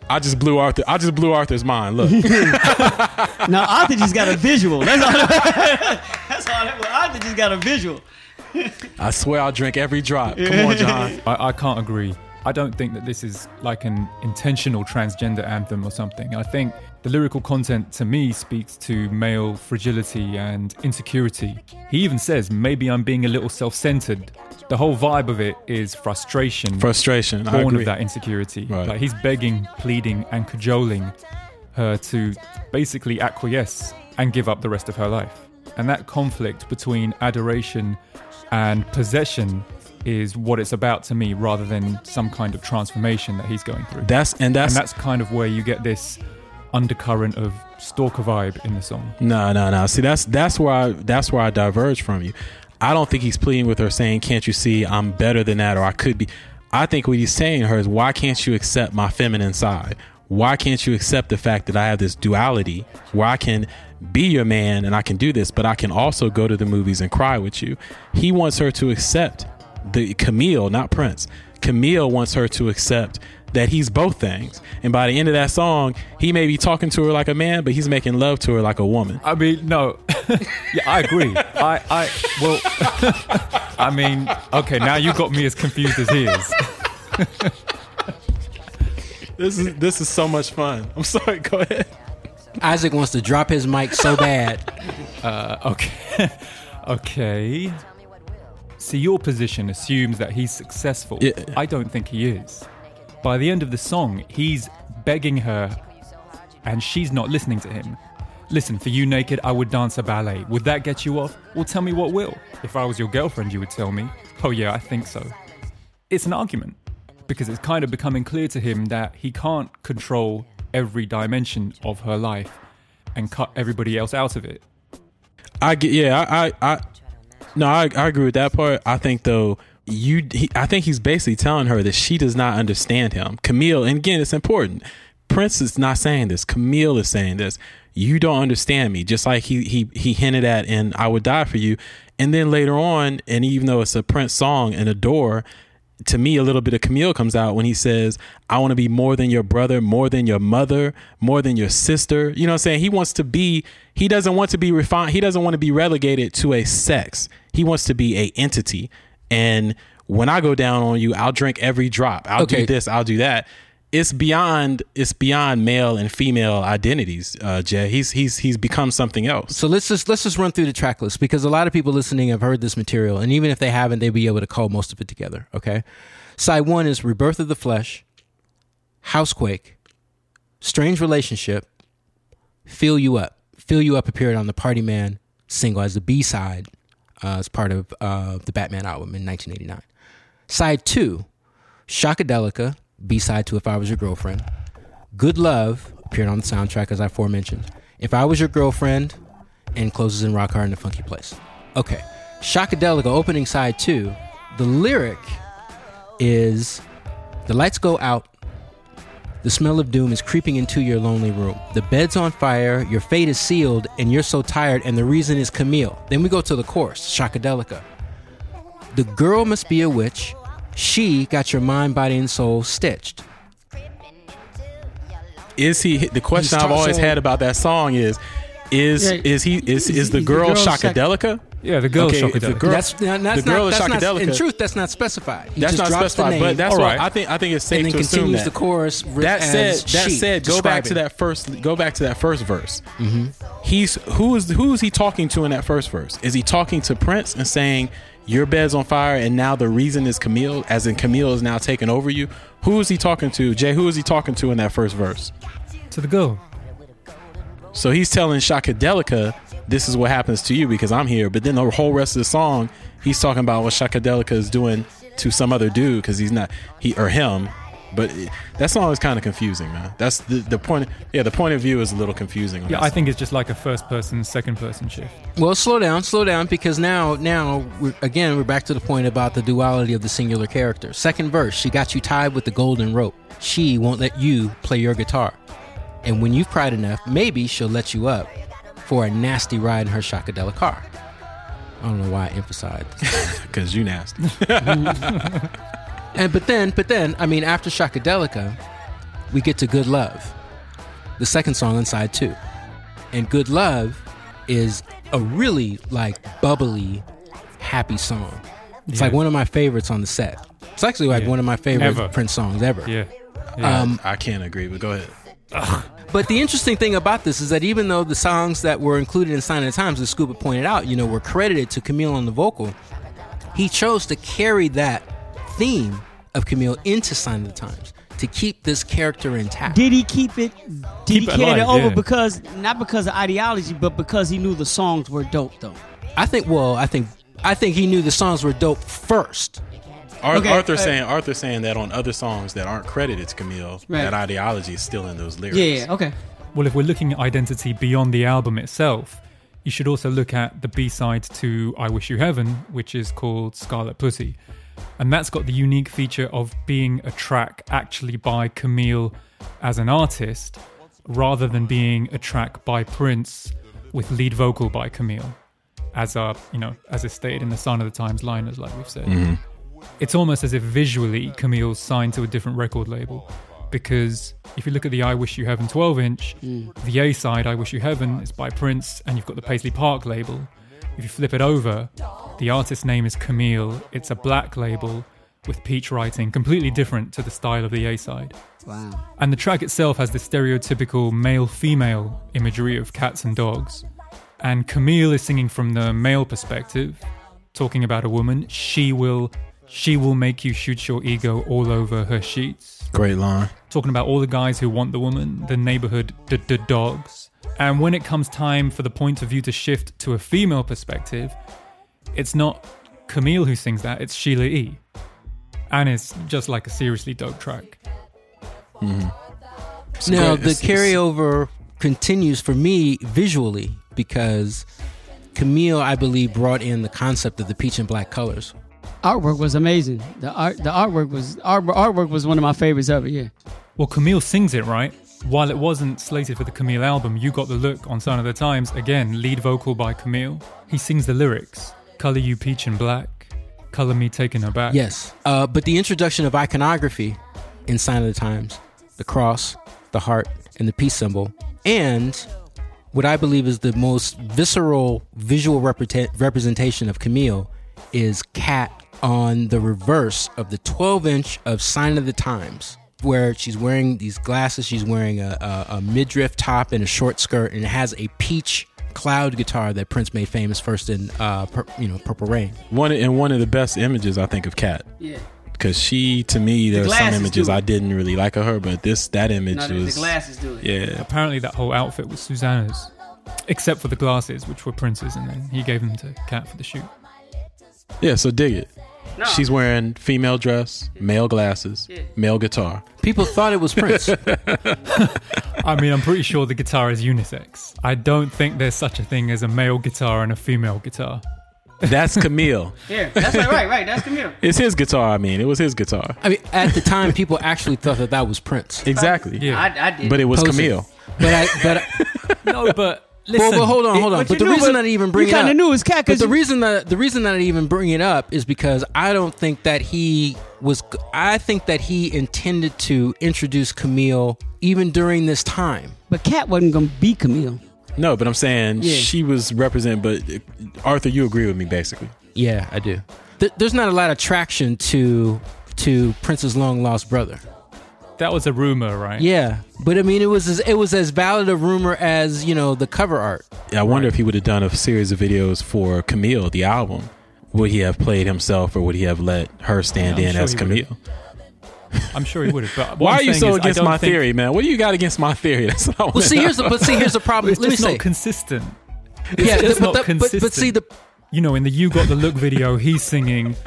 I just blew Arthur. I just blew Arthur's mind. Look,
now Arthur just got a visual. That's all. that's all. Arthur just got a visual.
I swear I'll drink every drop. Come on, John.
I, I can't agree. I don't think that this is like an intentional transgender anthem or something. I think the lyrical content to me speaks to male fragility and insecurity. He even says, maybe I'm being a little self centered. The whole vibe of it is frustration.
Frustration. I
Born of that insecurity.
Right.
Like he's begging, pleading, and cajoling her to basically acquiesce and give up the rest of her life. And that conflict between adoration and possession is what it's about to me rather than some kind of transformation that he's going through.
That's and that's
and that's kind of where you get this undercurrent of stalker vibe in the song.
No, no, no. See, that's that's where I that's where I diverge from you. I don't think he's pleading with her saying, "Can't you see I'm better than that?" or "I could be." I think what he's saying to her is, "Why can't you accept my feminine side? Why can't you accept the fact that I have this duality where I can be your man and I can do this, but I can also go to the movies and cry with you?" He wants her to accept the Camille, not Prince. Camille wants her to accept that he's both things. And by the end of that song, he may be talking to her like a man, but he's making love to her like a woman.
I mean, no. yeah, I agree. I, I, well, I mean, okay, now you got me as confused as he is.
This is this is so much fun. I'm sorry. Go ahead.
Isaac wants to drop his mic so bad.
Uh, okay. okay. See, your position assumes that he's successful.
Yeah.
I don't think he is. By the end of the song, he's begging her, and she's not listening to him. Listen, for you naked, I would dance a ballet. Would that get you off? Well, tell me what will. If I was your girlfriend, you would tell me. Oh, yeah, I think so. It's an argument because it's kind of becoming clear to him that he can't control every dimension of her life and cut everybody else out of it.
I get. Yeah. I. I. I no. I, I agree with that part. I think though. You. He, I think he's basically telling her that she does not understand him. Camille. And again, it's important. Prince is not saying this. Camille is saying this. You don't understand me. Just like he he he hinted at in "I Would Die for You," and then later on, and even though it's a Prince song and "Adore," to me, a little bit of Camille comes out when he says, I want to be more than your brother, more than your mother, more than your sister. You know what I'm saying? He wants to be, he doesn't want to be refined. He doesn't want to be relegated to a sex. He wants to be a entity. And when I go down on you, I'll drink every drop. I'll
Okay.
do this, I'll do that. It's beyond it's beyond male and female identities, uh, Jay. He's he's he's become something else.
So let's just let's just run through the track list because a lot of people listening have heard this material, and even if they haven't, they'll be able to call most of it together. Okay, side one is "Rebirth of the Flesh," "Housequake," "Strange Relationship," "Feel You Up." "Feel You Up" appeared on the Party Man single as the B side uh, as part of uh, the Batman album in 1989. Side two, "Shockadelica," B side to "If I Was Your Girlfriend." Good Love appeared on the soundtrack as I aforementioned. If I Was Your Girlfriend and closes in Rock Hard in a Funky Place. Okay. Shockadelica opening side two. The lyric is The lights go out. The smell of doom is creeping into your lonely room. The bed's on fire, your fate is sealed, and you're so tired, and the reason is Camille. Then we go to the chorus, Shockadelica. The girl must be a witch. She got your mind, body, and soul stitched.
is he the question I've always
saying-
had about that song is is
Yeah,
is he is
is-
is the
is the
girl
girl shock-
shockadelica?
Yeah, the girl
Okay,
Shockadelica.
the girl-
that's that's
the girl
not,
is
that's not in truth. That's not specified. He
That's
just
not
drops
specified,
the
but that's
All right.
I think. I think it's safe
and then
to assume
continues
that.
the chorus.
that
as
said, that
she,
said, go back to that first. Go back to that first verse. Mm-hmm. He's who is who is he talking to in that first verse? Is he talking to Prince and saying your bed's on fire and now the reason is Camille, as in Camille is now taking over you? Who is he talking to, Jay? Who is he talking to in that first verse?
to the girl.
So he's telling Shockadelica, this is what happens to you because I'm here. But then the whole rest of the song, he's talking about what Shockadelica is doing to some other dude because he's not he or him. But it, that song is kind of confusing, man. That's the the point. Yeah, the point of view is a little confusing. on
Yeah, I think it's just like a first person, second person shift.
Well, slow down, slow down, because now, now, we're, again, we're back to the point about the duality of the singular character. Second verse, she got you tied with the golden rope. She won't let you play your guitar. And when you've cried enough, maybe she'll let you up for a nasty ride in her Shakadella car. I don't know why I emphasized.
because you nasty.
and but then, but then, I mean, after Shakadelica, we get to Good Love, the second song on side two, and Good Love is a really like bubbly, happy song. It's
Yeah.
like one of my favorites on the set. It's actually like
Yeah.
one of my favorite
Ever.
Prince songs ever.
Yeah. yeah.
Um,
I can't agree, but go ahead.
But the interesting thing about this is that even though the songs that were included in Sign of the Times, as Scuba pointed out, you know, were credited to Camille on the vocal, he chose to carry that theme of Camille into Sign of the Times to keep this character intact.
Did he keep it? Did
Keep
he
it
carry it
alive,
over
yeah.
because not because of ideology, but because he knew the songs were dope though?
I think. Well, I think. I think he knew the songs were dope first.
Ar-
Okay,
Arthur
uh,
saying Arthur saying that on other songs that aren't credited to Camille,
Right.
that ideology is still in those lyrics.
Yeah, yeah, okay.
Well, if we're looking at identity beyond the album itself, you should also look at the B side to I Wish You Heaven, which is called Scarlet Pussy. And that's got the unique feature of being a track actually by Camille as an artist, rather than being a track by Prince with lead vocal by Camille, as a you know, as is stated in the Sign of the Times liners, like we've said. Mm-hmm. It's almost as if visually Camille's signed to a different record label because if you look at the I Wish You Heaven 12 inch, mm. the A side, I Wish You Heaven, is by Prince, and you've got the Paisley Park label. If you flip it over, the artist's name is Camille. It's a black label with peach writing, completely different to the style of the A side.
Wow.
And the track itself has the stereotypical male female imagery of cats and dogs. And Camille is singing from the male perspective, talking about a woman. She will she will make you shoot your ego all over her sheets.
Great line.
Talking about all the guys who want the woman, the neighborhood d- d- dogs. And when it comes time for the point of view to shift to a female perspective, it's not Camille who sings that, it's Sheila E. And it's just like a seriously dope track. Mm-hmm.
It's
now the
It's- it's-
carryover continues for me visually because Camille, I believe, brought in the concept of the peach and black colors.
Artwork was amazing. The art, the artwork was art, artwork was one of my favorites ever. Yeah.
Well, Camille sings it, right? While it wasn't slated for the Camille album, You Got the Look on Sign of the Times, again, lead vocal by Camille. He sings the lyrics Color you peach and black, color me taken aback.
Yes, uh, but the introduction of iconography in Sign of the Times, the cross, the heart, and the peace symbol, and what I believe is the most visceral visual represent- representation of Camille is Cat on the reverse of the 12 inch of Sign of the Times, where she's wearing these glasses, she's wearing a, a, a midriff top and a short skirt, and it has a peach cloud guitar that Prince made famous first in, uh, pur- you know, Purple Rain.
one and one of the best images I think of Cat
Yeah.
because she to me there's some images. I didn't really like of her, but this that image
No, the, the glasses do it.
yeah.
Apparently, that whole outfit was Susanna's, except for the glasses, which were Prince's, and then he gave them to Cat for the shoot.
Yeah, so dig it.
No.
She's wearing female dress, male glasses,
Yeah.
male guitar.
People thought it was Prince.
I mean, I'm pretty sure the guitar is unisex. I don't think there's such a thing as a male guitar and a female guitar.
That's Camille.
Yeah, that's right, right, right. That's Camille.
it's his guitar. I mean, it was his guitar.
I mean, at the time, people actually thought that that was Prince.
Exactly.
Yeah.
I, I did.
But it was
Posing.
Camille.
But I, but
No, but
well, but hold on, hold on.
But
But, the
knew,
reason
but
that I even
you
bring it
kinda
up,
knew it was Cat,
But
'cause
the reason that the reason that I even bring it up is because I don't think that he was. I think that he intended to introduce Camille even during this time.
but Cat wasn't gonna be Camille.
No, but I'm saying
Yeah.
she was represent. But Arthur, you agree with me basically.
Yeah, I do. Th- there's not a lot of traction to to Prince's long lost brother.
That was a rumor, right?
Yeah, but I mean, it was as, it was as valid a rumor as you know the cover art.
Yeah, I wonder if he would have done a series of videos for Camille, the album. Would he have played himself, or would he have let her stand
Yeah, I'm
in
sure
as
he
Camille?
I'm sure he would have. But what
Why
I'm
are you
saying
so
is I
against
don't
my
think-
theory, man? What do you got against my theory? That's what I
Well,
wanna
see,
know.
here's the but see, here's the problem.
It's
Let me
just
say,
not consistent.
yeah,
just
but,
not
the- but, but see
consistent.
the
You know, in the "You Got the Look" video, he's singing.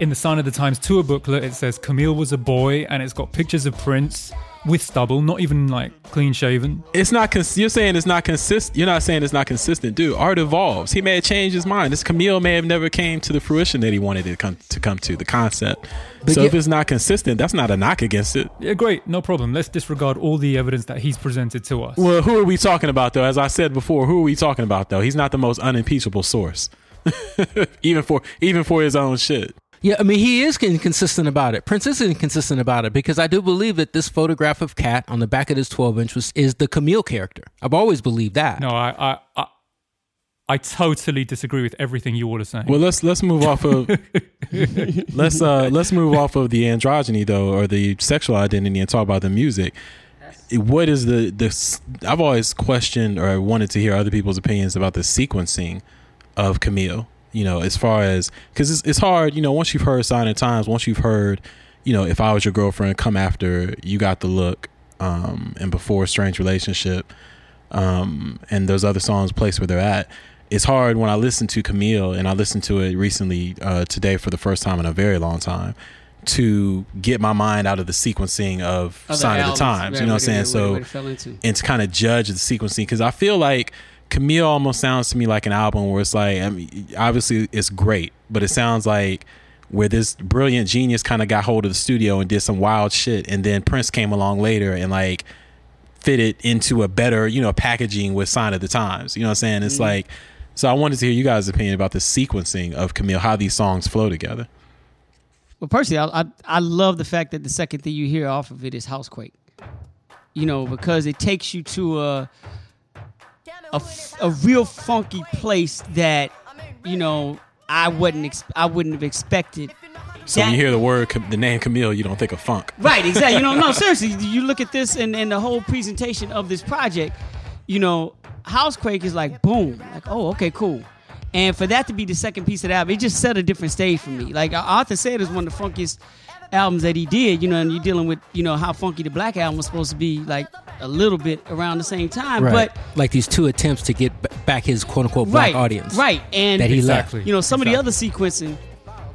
In the Sign of the Times tour booklet, it says Camille was a boy, and it's got pictures of Prince with stubble, not even like clean shaven.
It's not. Cons- you're saying it's not consistent. You're not saying it's not consistent, dude. Art evolves. He may have changed his mind. This Camille may have never came to the fruition that he wanted it to come to come to the concept.
But
so
yeah-
if it's not consistent, that's not a knock against it.
Yeah, great, no problem. Let's disregard all the evidence that he's presented to us.
Well, who are we talking about though? As I said before, who are we talking about though? He's not the most unimpeachable source, even for even for his own shit.
Yeah, I mean, he is inconsistent about it. Prince is inconsistent about it because I do believe that this photograph of Cat on the back of this 12 inch was is the Camille character. I've always believed that.
No, I, I, I, I totally disagree with everything you all are saying.
Well, let's let's move off of let's uh let's move off of the androgyny though, or the sexual identity, and talk about the music. What is the the? I've always questioned or wanted to hear other people's opinions about the sequencing of Camille. You know, as far as because it's it's hard. You know, once you've heard "Sign of the Times," once you've heard, you know, if I was your girlfriend, come after you got the look, um, and before strange relationship, um, and those other songs place where they're at. It's hard when I listen to Camille, and I listened to it recently uh, today for the first time in a very long time, to get my mind out of the sequencing of
Other
Sign
albums,
of the Times.
right,
you know what I'm saying? So and to kind of judge the sequencing because I feel like Camille almost sounds to me like an album where it's like I mean obviously it's great but it sounds like where this brilliant genius kind of got hold of the studio and did some wild shit and then Prince came along later and like fit it into a better you know packaging with sign of the times you know what I'm saying? It's mm-hmm. like so I wanted to hear you guys opinion about the sequencing of Camille how these songs flow together.
Well, personally, I, I I love the fact that the second thing you hear off of it is Housequake. You know, because it takes you to a a, a real funky place that you know I wouldn't ex- I wouldn't have expected.
so when you hear the word the name Camille you don't think of funk
Right, exactly. You know, no, seriously, you look at this and, and the whole presentation of this project, you know, Housequake is like boom, like, oh, okay, cool. And for that to be the second piece of the album, it just set a different stage for me. Like Arthur said, it's one of the funkiest albums that he did, you know, and you're dealing with, you know, how funky the black album was supposed to be like a little bit around the same time.
right.
But
like these two attempts to get b- back his quote unquote black
right,
audience.
Right. And
that he
Exactly.
you know, some of the other sequencing,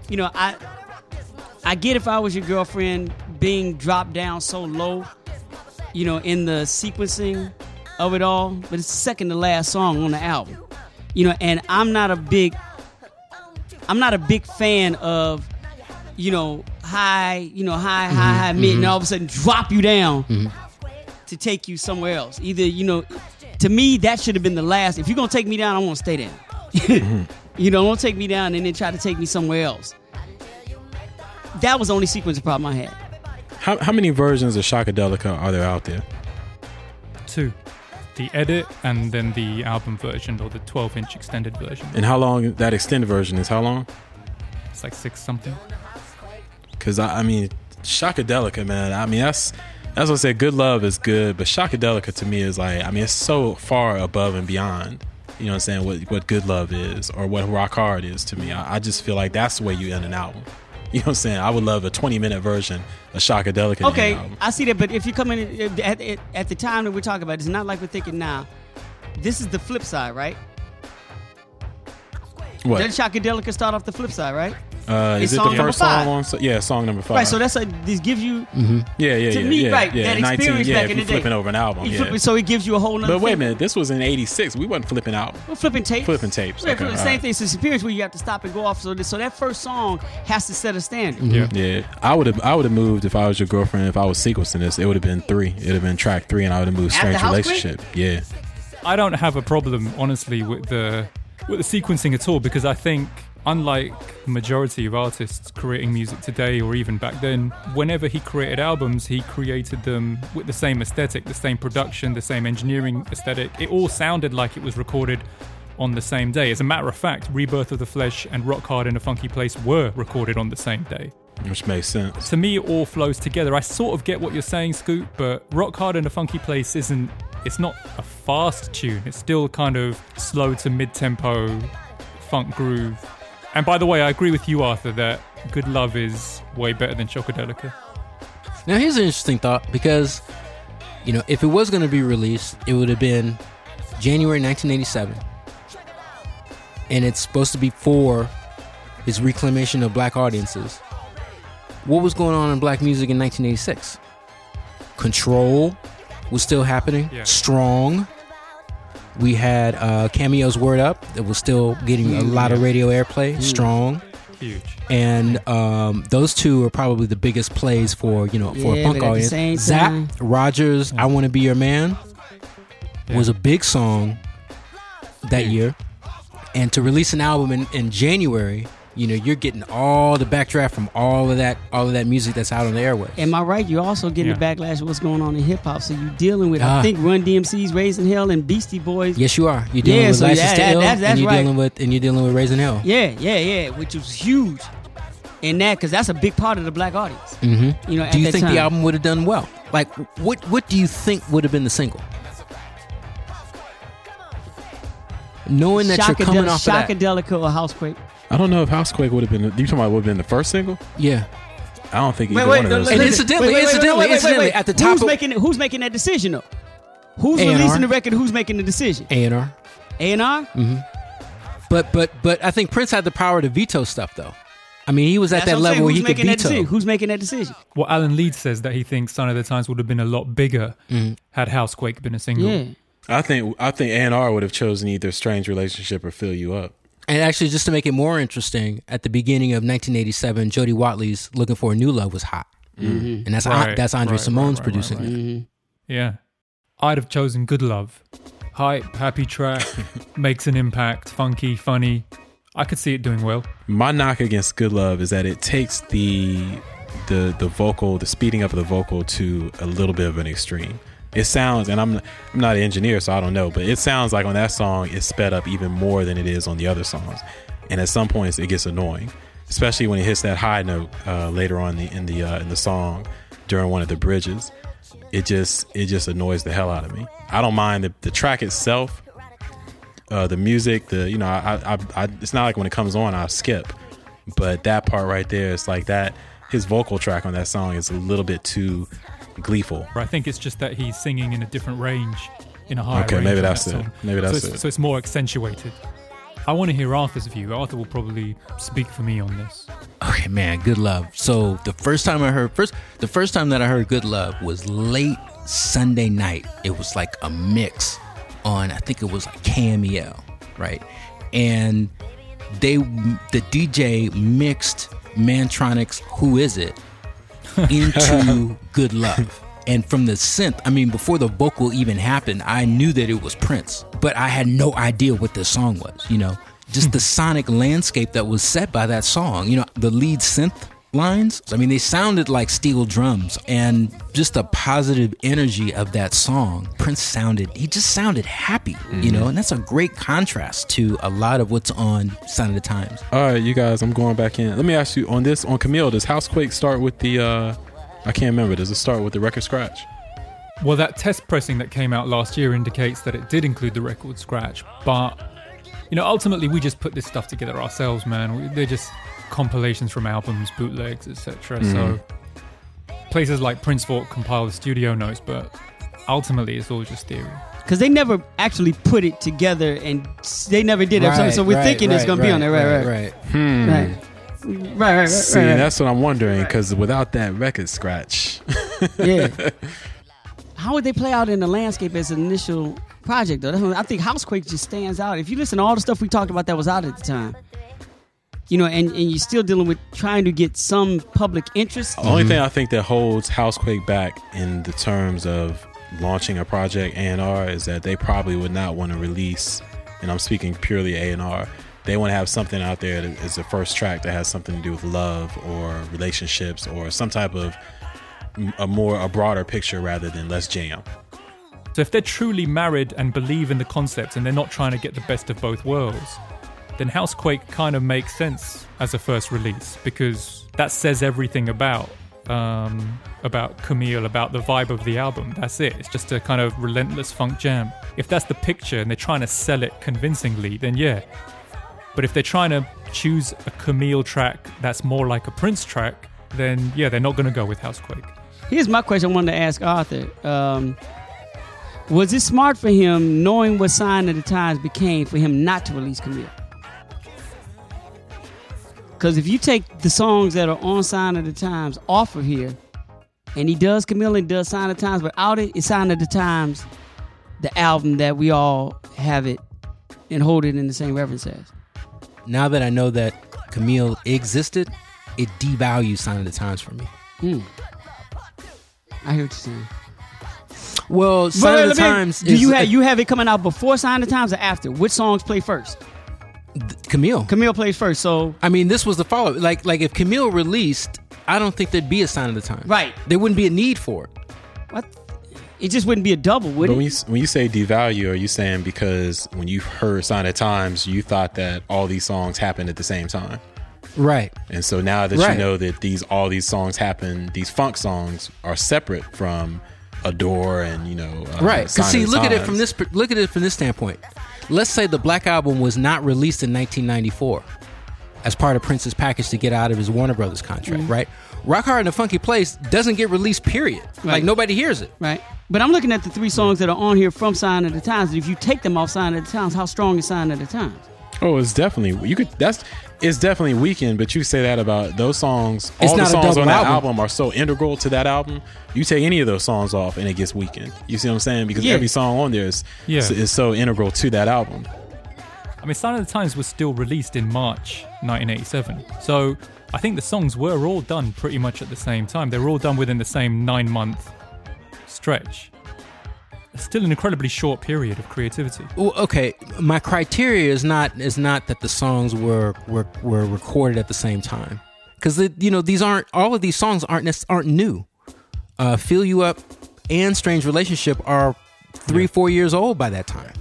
you know, I I get if I was your girlfriend being dropped down so low, you know, in the sequencing of it all, but it's second to last song on the album. You know, and I'm not a big I'm not a big fan of, you know, high, you know, high, high, mm-hmm, high, mid, and mm-hmm. all of a sudden drop you down mm-hmm. To take you somewhere else. Either, you know, to me, that should have been the last. If you're gonna take me down, I want to stay down. You know, don't take me down and then try to take me somewhere else. That was the only sequence problem I had.
how, how many versions of Shockadelica are there out there
Two. The edit and then the album version or the 12 inch extended version.
and how long that extended version is how long
It's like six something.
Because I, I mean, Shockadelica, man. I mean, that's that's what I said. Good love is good, but Shockadelica to me is like, I mean, it's so far above and beyond. You know what I'm saying? What what good love is, or what rock hard is to me. I, I just feel like that's the way you end an album. You know what I'm saying? I would love a 20 minute version of Shockadelica.
Okay,
album.
I see that, but if you come in uh, at, at, at the time that we're talking about, it's not like we're thinking now. This is the flip side, right?
What?
Doesn't Shockadelica start off the flip side, right?
Uh, is it the first song on? So, yeah, song number five.
Right, so that's like this gives you
yeah, yeah,
to
yeah,
me,
yeah,
right,
yeah.
that
19,
experience
yeah,
back
if
in
you're
the day.
flipping over an album. Yeah.
flip it, so it gives you a whole nother
but wait a minute, this was in '86. We wasn't flipping out.
We're flipping tapes.
Flipping tapes.
Right,
Okay,
flipping-
all
same
right.
thing. It's an experience where you have to stop and go off. So, so that first song has to set a standard.
Yeah.
Yeah, I would have. I would have moved if I was your girlfriend. If I was sequencing this, it would have been three. It would have been track three, and I would have moved strange
House
relationship. Yeah,
I don't have a problem, honestly, with the with the sequencing at all because I think unlike the majority of artists creating music today or even back then, whenever he created albums, he created them with the same aesthetic, the same production, the same engineering aesthetic. It all sounded like it was recorded on the same day. As a matter of fact, Rebirth of the Flesh and Rock Hard in a Funky Place were recorded on the same day.
Which makes sense.
To me, it all flows together. I sort of get what you're saying, Scoop, but Rock Hard in a Funky Place isn't. It's not a fast tune. It's still kind of slow to mid-tempo, funk groove. And by the way, I agree with you, Arthur, that Good Love is way better than Shockadelica.
Now, here's an interesting thought because, you know, if it was going to be released, it would have been January 1987. And it's supposed to be for his reclamation of black audiences. What was going on in black music in 1986? Control was still happening,
Yeah.
strong. We had uh, Cameo's Word Up that was still getting a lot of radio airplay, strong
Huge.
and um, those two are probably the biggest plays for you know for
Yeah,
a punk
but at the
audience.
same
Zach
time-
Rogers, "I Want to Be Your Man" was a big song that
Huge.
year, and to release an album in, in January, you know you're getting all the backdraft from all of that all of that music that's out on the airways.
Am I right? You're also getting the backlash of what's going on in hip hop. So you're dealing with,
Ah.
I think, Run DMC's Raising Hell and Beastie Boys.
yes, you are. You're dealing
Yeah,
with
so
License
that-
to
that-
Ill,
that's- that's
and you're
right.
dealing with and you're dealing with Raising Hell.
Yeah, yeah, yeah, which was huge. And that, because that's a big part of the black audience.
hmm
You know, at
Do you
that
think
time.
the album would have done well? Like, what what do you think would have been the single? Knowing that you're coming
Shockadel-
off of that.
Shockadelica or Housequake?
I don't know if Housequake would have been. You talking about would have been the first single?
Yeah.
I don't think
Wait,
either
wait,
one of
no,
those.
And
things.
incidentally- incidentally- incidentally, at the top
who's
of-
making it, who's making that decision though? Who's
A&R.
releasing the record? Who's making the decision?
A and R.
A and R.
But but but I think Prince had the power to veto stuff though. I mean, he was at
That's
that
what I'm saying.
level where
Who's
he could
making that
veto.
decision? Who's making that decision?
Well, Alan Leeds says that he thinks Sign of the Times would have been a lot bigger
Mm.
had Housequake been a single.
Yeah.
I think I think A and R would have chosen either Strange Relationship or Feel You Up.
And actually, just to make it more interesting, at the beginning of 1987, Jody Watley's "Looking for a New Love" was hot, and that's
Right,
that's Andre
right,
Cymone's
right, right,
producing
right,
it.
Mm-hmm.
Yeah. I'd have chosen Good Love. Hype, happy track, makes an impact, funky, funny. I could see it doing well.
My knock against Good Love is that it takes the the the vocal, the speeding up of the vocal to a little bit of an extreme. It sounds, and I'm I'm not an engineer, so I don't know, but it sounds like on that song it's sped up even more than it is on the other songs, and at some points it gets annoying, especially when it hits that high note uh, later on in the in the, uh, in the song during one of the bridges. It just it just annoys the hell out of me. I don't mind the, the track itself, uh, the music, the you know, I, I, I, it's not like when it comes on, I'll skip. But that part right there, it's like that. His vocal track on that song is a little bit too gleeful.
I think it's just that he's singing in a different range, in a higher
Okay,
range
maybe that's
that
it. Maybe
so
that's
it's,
it.
So it's more accentuated. I want to hear Arthur's view. Arthur will probably speak for me on this.
Okay, man, good love. So the first time I heard first, the first time that I heard "Good Love" was late Sunday night. It was like a mix on, I think it was like KMEL, right? And they, the DJ mixed Mantronix "Who Is It" into "Good Love." And from the synth, I mean, before the vocal even happened, I knew that it was Prince, but I had no idea what this song was, you know? Just the hmm. sonic landscape that was set by that song, you know, the lead synth lines, I mean, they sounded like steel drums and just the positive energy of that song. Prince sounded, he just sounded happy, you know, and that's a great contrast to a lot of what's on Sign of the Times.
All right, you guys, I'm going back in. Let me ask you on this on Camille. Does Housequake start with the? uh I can't remember. Does it start with the record scratch?
Well, that test pressing that came out last year indicates that it did include the record scratch, but you know, ultimately we just put this stuff together ourselves, man. We, they're just compilations from albums, bootlegs, etc. So places like Prince Vault compile the studio notes, but ultimately it's all just theory.
Because they never actually put it together, and they never did it. So- so we're
right,
thinking it's
right,
going to be on there, right? Right,
right.
Hmm.
right, right, right, right, right,
See,
right.
that's what I'm wondering because without that record scratch,
yeah. How would they play out in the landscape as an initial project, though? I think Housequake just stands out. If you listen to all the stuff we talked about that was out at the time, you know, and, and you're still dealing with trying to get some public interest.
The only thing I think that holds Housequake back in the terms of launching a project A and R is that they probably would not want to release, and I'm speaking purely A and R, they want to have something out there that is the first track that has something to do with love or relationships or some type of a more a broader picture rather than let's jam.
So if they're truly married and believe in the concept and they're not trying to get the best of both worlds, then Housequake kind of makes sense as a first release because that says everything about um, about Camille, about the vibe of the album. That's it. It's just a kind of relentless funk jam. If that's the picture and they're trying to sell it convincingly, then yeah. But if they're trying to choose a Camille track that's more like a Prince track, then yeah, they're not going to go with Housequake.
Here's my question I wanted to ask Arthur. Um, was it smart for him, knowing what Sign of the Times became, for him not to release Camille? Because if you take the songs that are on Sign of the Times off of here, and he does Camille and does Sign of the Times, but out it is Sign of the Times, the album that we all have it and hold it in the same reverence as.
Now that I know that Camille existed, it devalues Sign of the Times for me.
Hmm. I hear what you're saying.
Well, Sign
But
of the
me-
Times
Do
is
you have you have it coming out before Sign of the Times or after? Which songs play first?
Camille.
Camille plays first, so
I mean, this was the follow. Like, like if Camille released, I don't think there'd be a Sign of the Times.
Right.
There wouldn't be a need for it.
what? It just wouldn't be a double, would
But
it?
when you when you say devalue, are you saying because when you heard Sign of the Times, you thought that all these songs happened at the same time?
Right.
And so now that
Right.
you know that these all these songs happen, these funk songs are separate from Adore and you know uh,
Right. Because see,
of the
look at it from this. Look at it from this standpoint. Let's say the Black Album was not released in 1994 as part of Prince's package to get out of his Warner Brothers contract. Mm-hmm. Right. Rock Hard in a Funky Place doesn't get released. Period. Like nobody hears it.
right. But I'm looking at the three songs that are on here from Sign of the Times. If you take them off Sign of the Times, how strong is Sign of the Times?
Oh, it's definitely you could. That's it's definitely weekend. But you say that about those songs.
It's
all the songs on that
album.
album. are so integral to that album. You take any of those songs off, and it gets weakened. You see what I'm saying? Because
Yeah.
every song on there is
Yeah.
is, is so integral to that album.
I mean, Sign of the Times was still released in March 1987. So I think the songs were all done pretty much at the same time. They were all done within the same nine month stretch. Still an incredibly short period of creativity.
Well, okay, my criteria is not is not that the songs were were, were recorded at the same time, because you know these aren't all of these songs aren't aren't new. Uh, "Feel You Up" and "Strange Relationship" are three four years old by that time.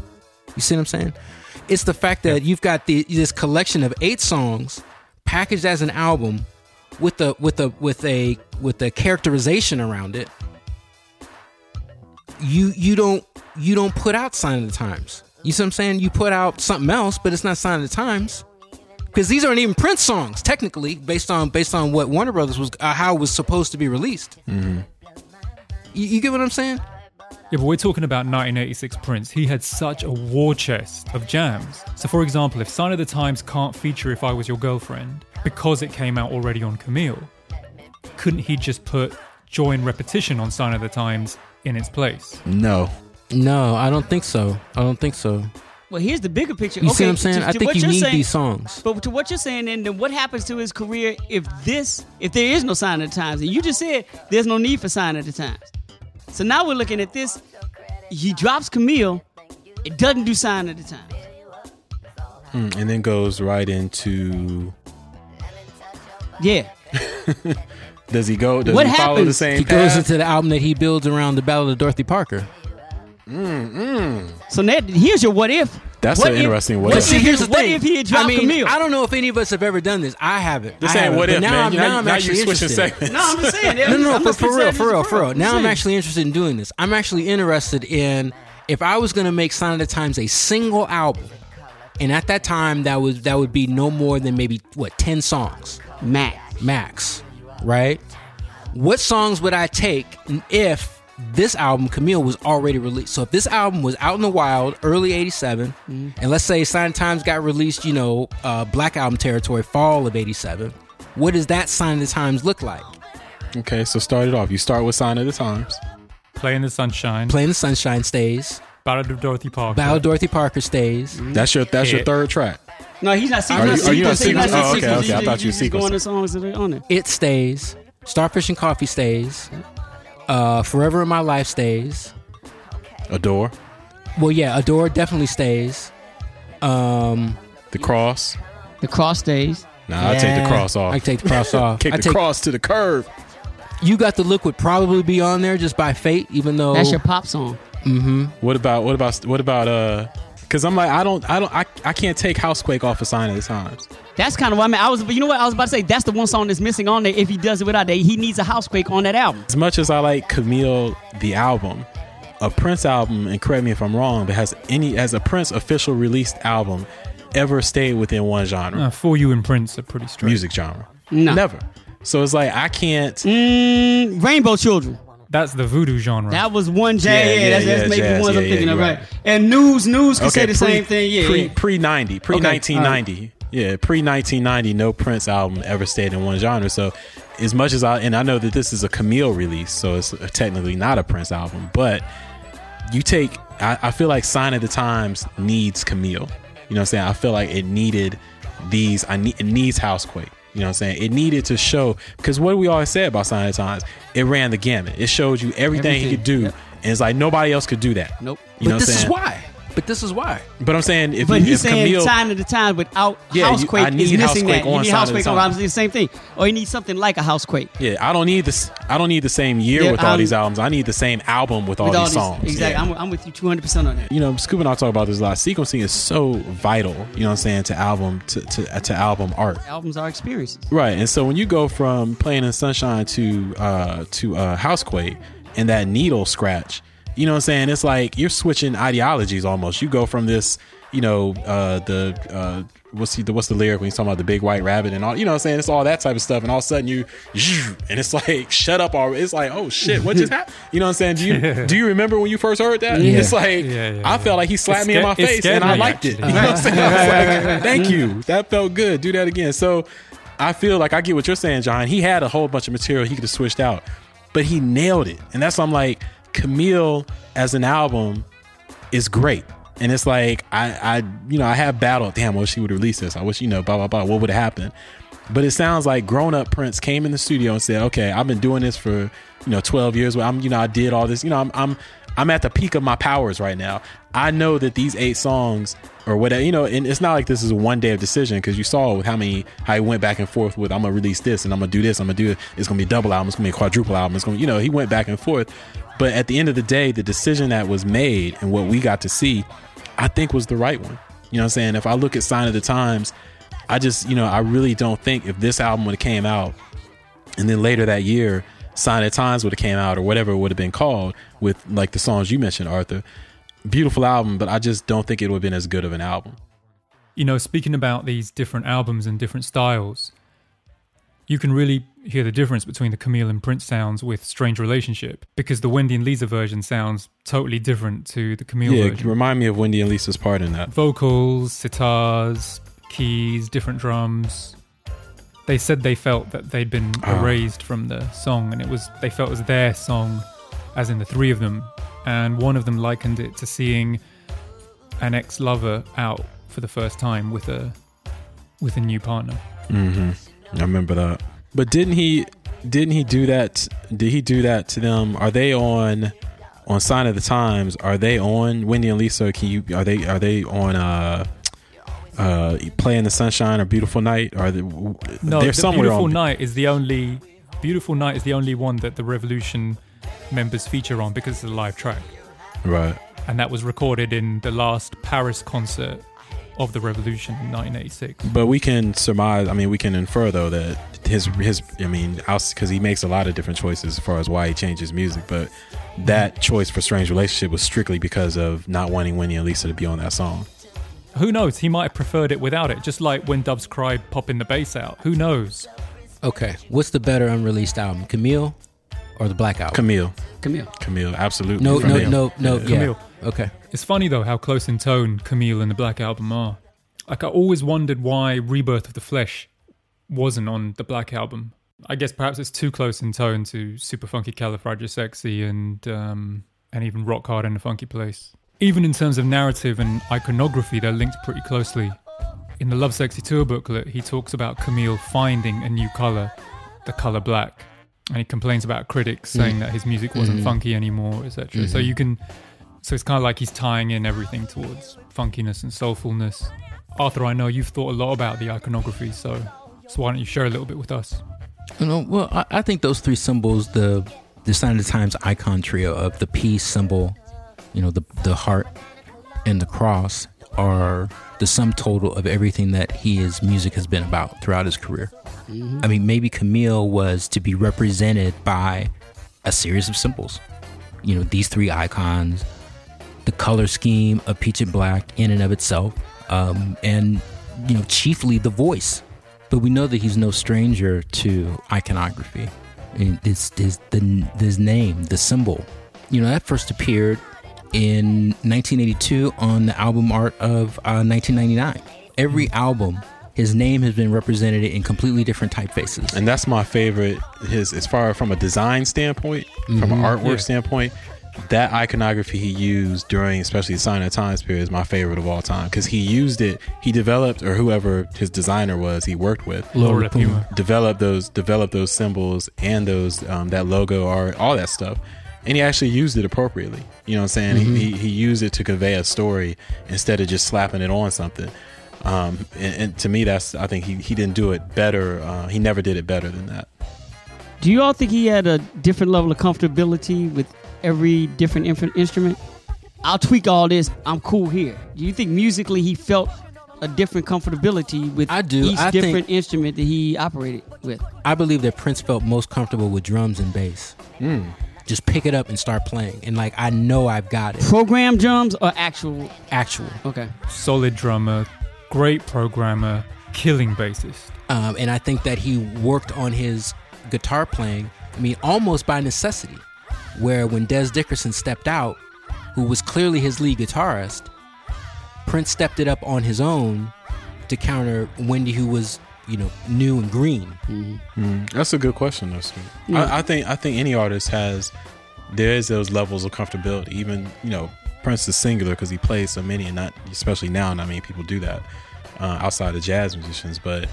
You see what I'm saying? It's the fact that you've got the this collection of eight songs packaged as an album with a with a with a with a characterization around it you you don't you don't put out sign of the times. You see what I'm saying? You put out something else, but it's not sign of the times. Because these aren't even Prince songs, technically, based on based on what Warner Brothers was uh, how it was supposed to be released. Mm-hmm. You, you get what I'm saying?
Yeah, but we're talking about 1986 Prince. He had such a war chest of jams. So, for example, if Sign of the Times can't feature If I Was Your Girlfriend because it came out already on Camille, couldn't he just put Joy and Repetition on Sign of the Times in its place?
No,
No, I don't think so. I don't think so.
Well, here's the bigger picture.
You
okay,
see what I'm saying?
to-
I
to
think you need
saying-
these songs.
But to what you're saying, then, then what happens to his career if this, if there is no sign of the times? And you just said there's no need for sign of the times. So now we're looking at this. He drops Camille. It doesn't do sign of the times.
Mm, and then goes right into.
Yeah.
Does he go? Does
What
he follow the
happens?
same
He goes into the album that he builds around the Ballad of Dorothy Parker. Mm-hmm.
So now, here's your what if.
That's
What
an
if-
interesting what
what
if.
See, here's the
what
thing.
if he had dropped
I mean,
Camille?
I don't know if any of us have ever done this. I haven't.
Just
I haven't.
what
But
if,
now
man?
I'm, now
now
I'm actually interested.
segments.
No, I'm just saying.
no, no, no,
I'm
for, for real, for real, for real. Now I'm
saying.
actually interested in doing this. I'm actually interested in if I was going to make Sign of the Times a single album, and at that time that was that would be no more than maybe what ten songs
Matt.
max, right? What songs would I take if this album Camille was already released? So if this album was out in the wild early '87,
Mm-hmm.
and let's say Sign of the Times got released, you know, uh, Black Album territory, fall of '87. What does that Sign of the Times look like?
Okay, so start it off. You start with Sign of the Times.
Play in the Sunshine,
Play in the Sunshine stays.
Ballad of Dorothy Parker.
Ballad of Dorothy Parker stays.
That's your that's your third track.
No, he's not.
Are you- are you not sequencing?
sequencing.
Oh, okay, okay. I thought you were
He's just going
sequencing.
to songs that are on it.
It stays. Starfish and Coffee stays. Uh, Forever in My Life stays.
Adore.
Well, yeah, Adore definitely stays. Um,
The The cross.
The cross stays.
Nah, I take the cross off.
I take the cross off.
Kick
I
the
take,
cross to the curb.
You got the look would probably be on there just by fate, even though
That's your pop song.
Mm hmm
What about what about what about uh? Because I'm like I don't I don't I, I can't take Housequake off a sign of the times.
That's kind of what I mean. I was, you know what I was about to say. That's the one song that's missing on there. If he does it without that, he needs a housequake on that album.
As much as I like Camille the album, a Prince album, and correct me if I'm wrong, but has any has a Prince official released album ever stayed within one genre,
Uh, for you and Prince are pretty straight.
music genre?
No.
Never. So it's like I can't.
Mm, Rainbow Children.
That's the voodoo genre.
That was one jazz.
Yeah,
Yeah,
yeah,
that's, that's
yeah,
maybe
jazz,
the ones I'm thinking
yeah,
of, right?
right.
And news, news can say the
pre-
same thing. Yeah,
pre pre ninety, pre nineteen ninety. Yeah, pre nineteen ninety. No Prince album ever stayed in one genre. So, as much as I and I know that this is a Camille release, so it's technically not a Prince album, but you take. I, I feel like Sign of the Times needs Camille. You know what I'm saying? I feel like it needed these. I need it needs Housequake. You know what I'm saying? It needed to show because what we always said about Sign of the Times, it ran the gamut. It showed you everything, he could do,
Yep.
and it's like nobody else could do that.
Nope.
You know
but
what I'm
this is why. But this is why.
But I'm saying if,
But
you,
he's
if
saying
Camille,
time at the time without
Yeah, you-
housequake
I need
is missing
Housequake
that. You
on
need
Sign of the
housequake on
Times.
albums. The same thing. Or you need something like a housequake.
Yeah, I don't need this. I don't need the same year
Yeah,
with all
I'm-
these albums. I need the same album with all
with
these songs.
Exactly.
Yeah.
I'm, I'm with you 200 percent on that.
you know, Scoop and I talk about this a lot. Sequencing is so vital. You know what I'm saying to album to to, to album art.
Albums are experiences.
Right, and so when you go from playing in sunshine to uh to uh housequake and that needle scratch, you know what I'm saying? It's like you're switching ideologies almost. You go from this, you know, uh the uh what's the what's the lyric when he's talking about the big white rabbit and all you know what I'm saying? It's all that type of stuff, and all of a sudden you and it's like shut up already. It's like, oh shit, what just happened? You know what I'm saying? Do you do you remember when you first heard that?
Yeah.
It's like
Yeah,
I felt like he slapped
It
me in my face and I liked it. You know what I'm saying? I was like, thank you. That felt good. Do that again. So I feel like I get what you're saying, John. He had a whole bunch of material he could have switched out, but he nailed it. And that's why I'm like, Camille as an album is great. And it's like I, I, you know, I have battled. Damn, I wish he would release this. I wish, you know, blah blah blah. What would have happened? But it sounds like grown up Prince came in the studio and said, "Okay, I've been doing this for you know 12 years. I'm, you know, I did all this. You know, I'm, I'm, I'm at the peak of my powers right now. I know that these eight songs or whatever, you know, and it's not like this is a one day of decision because you saw with how many how he went back and forth with I'm gonna release this and I'm gonna do this. I'm gonna do it. It's gonna be a double album. It's gonna be a quadruple album. It's gonna, you know, he went back and forth. But at the end of the day, the decision that was made and what we got to see, I think was the right one. You know what I'm saying? If I look at Sign of the Times, I just, you know, I really don't think if this album would have came out and then later that year, Sign of the Times would have came out or whatever it would have been called with like the songs you mentioned, Arthur. Beautiful album, but I just don't think it would have been as good of an album.
you know, speaking about these different albums and different styles, you can really hear the difference between the Camille and Prince sounds with Strange Relationship because the Wendy and Lisa version sounds totally different to the Camille
Yeah,
version.
remind me of Wendy and Lisa's part in that.
Vocals, sitars, keys, different drums. They said they felt that they'd been
Ah.
erased from the song and it was they felt it was their song as in the three of them and one of them likened it to seeing an ex-lover out for the first time with a with a new partner.
hmm I remember that. But didn't he? Didn't he do that? Did he do that to them? Are they on? On Sign of the Times, are they on Wendy and Lisa? Can you? Are they? Are they on? Uh, uh, Play in the Sunshine or Beautiful Night? Are they?
No,
they're
the
somewhere
Beautiful
on.
Night is the only Beautiful Night is the only one that the Revolution members feature on because it's a live track.
Right.
And that was recorded in the last Paris concert of the Revolution in 1986.
But we can surmise. I mean, we can infer though that his his. I mean, because he makes a lot of different choices as far as why he changes music. But that choice for "Strange Relationship" was strictly because of not wanting Wendy and Lisa to be on that song.
Who knows? He might have preferred it without it, just like when Doves Cry popping the bass out. Who knows?
Okay, what's the better unreleased album, Camille or the Black Album?
Camille,
Camille.
Camille, absolutely.
no, no,
Camille.
no, no,
Yeah.
yeah.
Camille.
Okay.
It's funny though how close in tone Camille and the Black Album are. Like I always wondered why Rebirth of the Flesh wasn't on the Black Album. I guess perhaps it's too close in tone to Super Funky Califragilisexy and um, and even Rock Hard in a Funky Place. Even in terms of narrative and iconography, they're linked pretty closely. In the Lovesexy Tour booklet, he talks about Camille finding a new color, the color black, and he complains about critics saying that his music wasn't
Mhm.
funky anymore, etc. So
Mhm.
you can So it's kind of like he's tying in everything towards funkiness and soulfulness. Arthur, I know you've thought a lot about the iconography, so so why don't you share a little bit with us?
You know, well, I, I think those three symbols, the the Sign of the Times icon trio of the peace symbol, you know, the the heart and the cross are the sum total of everything that he his music has been about throughout his career. Mm-hmm. I mean, maybe Camille was to be represented by a series of symbols. You know, these three icons, the color scheme of peach and black in and of itself, um, and you know, chiefly the voice. But we know that he's no stranger to iconography. Mean, this, this, the, this name, the symbol, you know, that first appeared in 1982 on the album art of uh, 1999. Every album, his name has been represented in completely different typefaces.
And that's my favorite. His as far from a design standpoint, mm-hmm. from an mm-hmm. artwork yeah. standpoint, that iconography he used during especially the sign of times period is my favorite of all time because he used it he developed or whoever his designer was he worked with
Lord Puma.
developed those developed those symbols and those um, that logo art all that stuff and he actually used it appropriately you know what i'm saying mm-hmm. he, he used it to convey a story instead of just slapping it on something um, and, and, to me that's i think he, he didn't do it better uh, he never did it better than that
do you all think he had a different level of comfortability with every different instrument. I'll tweak all this. I'm cool here. Do you think musically he felt a different comfortability with
I do.
each
I
different instrument that he operated with?
I believe that Prince felt most comfortable with drums and bass. Mm. Just pick it up and start playing, and like I know I've got it.
Program drums or actual?
Actual.
Okay.
Solid drummer, great programmer, killing bassist.
Um, and I think that he worked on his guitar playing. I mean, almost by necessity where when Dez Dickerson stepped out, who was clearly his lead guitarist, Prince stepped it up on his own to counter Wendy, who was you know new and green.
Mm-hmm. Mm, that's a good question, though. Yeah. I, I, think I think any artist has there's those levels of comfortability. Even you know Prince is singular because he plays so many, and not especially now. Not many people do that uh, outside of jazz musicians, but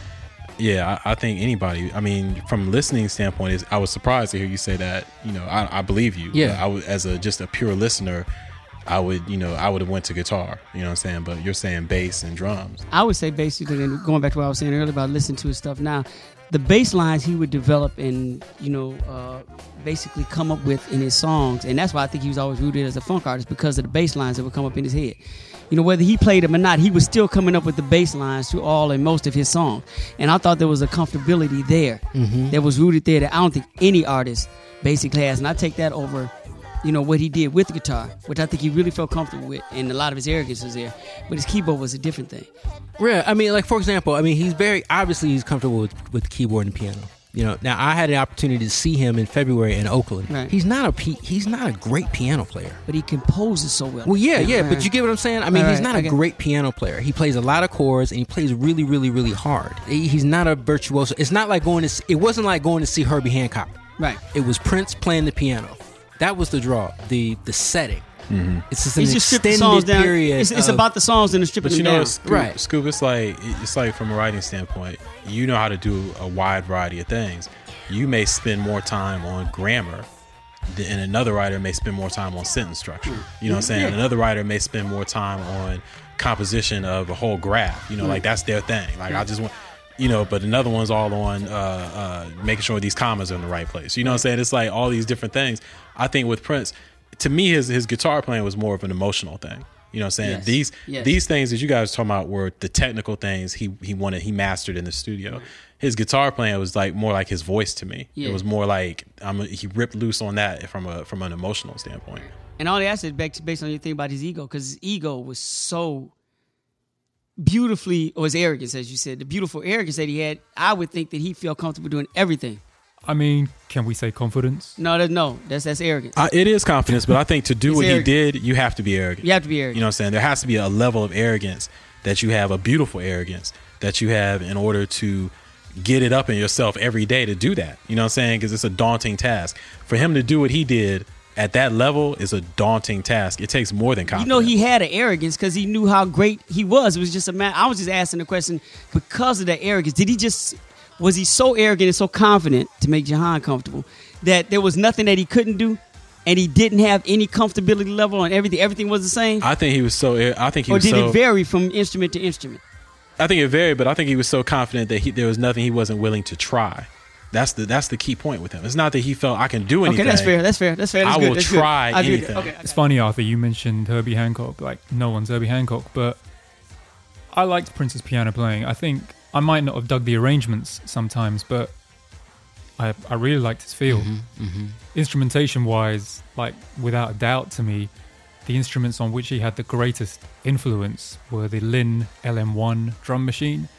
yeah, I, I, think anybody. I mean, from listening standpoint, is I was surprised to hear you say that. You know, I, I believe you.
Yeah,
I would as a just a pure listener. I would, you know, I would have went to guitar. You know what I'm saying? But you're saying bass and drums.
I would say basically, and going back to what I was saying earlier about listening to his stuff now, the bass lines he would develop and you know uh, basically come up with in his songs, and that's why I think he was always rooted as a funk artist because of the bass lines that would come up in his head you know, whether he played them or not, he was still coming up with the bass lines to all and most of his songs. And I thought there was a comfortability there mm-hmm. that was rooted there that I don't think any artist basically has. And I take that over, you know, what he did with the guitar, which I think he really felt comfortable with, and a lot of his arrogance was there. But his keyboard was a different thing.
Yeah, I mean, like for example, I mean, he's very obviously he's comfortable with with keyboard and piano. You know, now I had an opportunity to see him in February in Oakland.
Right.
He's not a he's not a great piano player,
but he composes so well.
Well, yeah, yeah, right. but you get what I'm saying. I mean, he's not a great piano player. He plays a lot of chords and he plays really, really, really hard. He's not a virtuoso. It's not like going to. It wasn't like going to see Herbie Hancock.
Right.
It was Prince playing the piano. That was the draw. The the setting. Mm-hmm. It's just an
it's
just extended songs
down.
period.
It's, it's of, about the songs and the stripping
but you
know,
down. Scoop, right? Scoop. It's like it's like from a writing standpoint, you know how to do a wide variety of things you may spend more time on grammar and another writer may spend more time on sentence structure. You know what I'm saying? Yeah. Another writer may spend more time on composition of a whole graph. You know, like that's their thing. Like I just want you know, but another one's all on uh, uh, making sure these commas are in the right place. You know what I'm saying? It's like all these different things. I think with Prince, to me, his his guitar playing was more of an emotional thing. You know what I'm saying? Yes. These yes. these things that you guys are talking about were the technical things he he wanted he mastered in the studio. His guitar playing was like more like his voice to me. Yeah. It was more like I'm he ripped loose on that from a from an emotional standpoint.
And all the acid back based on your thing about his ego because his ego was so beautifully or his arrogance as you said the beautiful arrogance that he had i would think that he felt comfortable doing everything
I mean, can we say confidence?
No, that's, no, that's that's arrogance.
Uh, it is confidence, but I think to do what arrogant. he did, you have to be arrogant.
You have to be arrogant.
You know what I'm saying? There has to be a level of arrogance that you have, a beautiful arrogance that you have in order to get it up in yourself every day to do that. You know what I'm saying? Because it's a daunting task. For him to do what he did at that level is a daunting task. It takes more than confidence.
You know, he had an arrogance because he knew how great he was. It was just a man. I was just asking the question because of that arrogance. Did he just was he so arrogant and so confident to make Jehan comfortable that there was nothing that he couldn't do? and he didn't have any comfortability level on everything. Everything was the same,
I think he was so. I think he
or
was
did
so.
it vary from instrument to instrument?
I think it varied, but I think he was so confident that he, there was nothing he wasn't willing to try. That's the that's the key point with him. It's not that he felt I can do anything.
Okay, that's fair. That's fair. That's fair. That's
I
good.
will
that's
try
good. I do
anything.
Okay,
It's funny, Arthur, you mentioned Herbie Hancock. Like, no one's Herbie Hancock, but I liked Prince's piano playing. I think I might not have dug the arrangements sometimes, but I, I really liked his feel.
Mm-hmm.
Instrumentation wise, like, without a doubt to me, the instruments on which he had the greatest influence were the Linn LM1 drum machine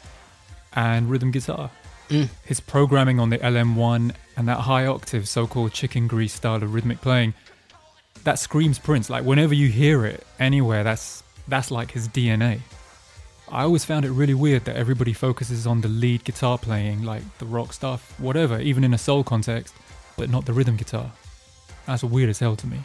and rhythm guitar.
Mm.
His programming on the LM1 and that high octave, so called chicken grease style of rhythmic playing, that screams Prince. Like whenever you hear it anywhere, that's that's like his DNA. I always found it really weird that everybody focuses on the lead guitar playing, like the rock stuff, whatever, even in a soul context, but not the rhythm guitar. That's weird as hell to me.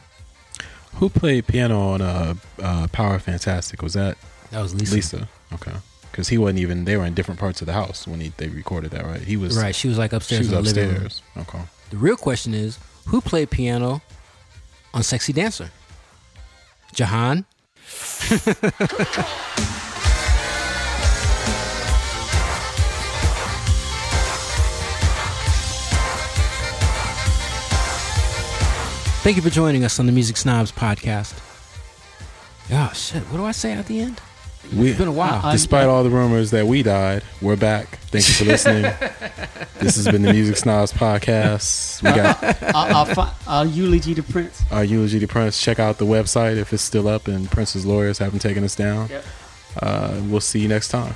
Who played piano on uh, uh, Power Fantastic? Was that
That was Lisa.
Lisa? Okay, because he wasn't even. They were in different parts of the house when he, they recorded that, right? He was
Right. She was like upstairs.
She
upstairs
was
in the living room.
upstairs. Okay.
The real question is who played piano on Sexy Dancer? Jehan? Thank you for joining us on the Music Snobs podcast. Oh shit! What do I say at the end?
We,
It's been a while.
Uh,
despite all the rumors that we died, we're back. Thank you for listening. this has been the Music Snobs podcast. We got
our, our, fi- our eulogy to Prince.
our eulogy to Prince. Check out the website if it's still up and Prince's lawyers haven't taken us down.
Yep.
Uh, we'll see you next time.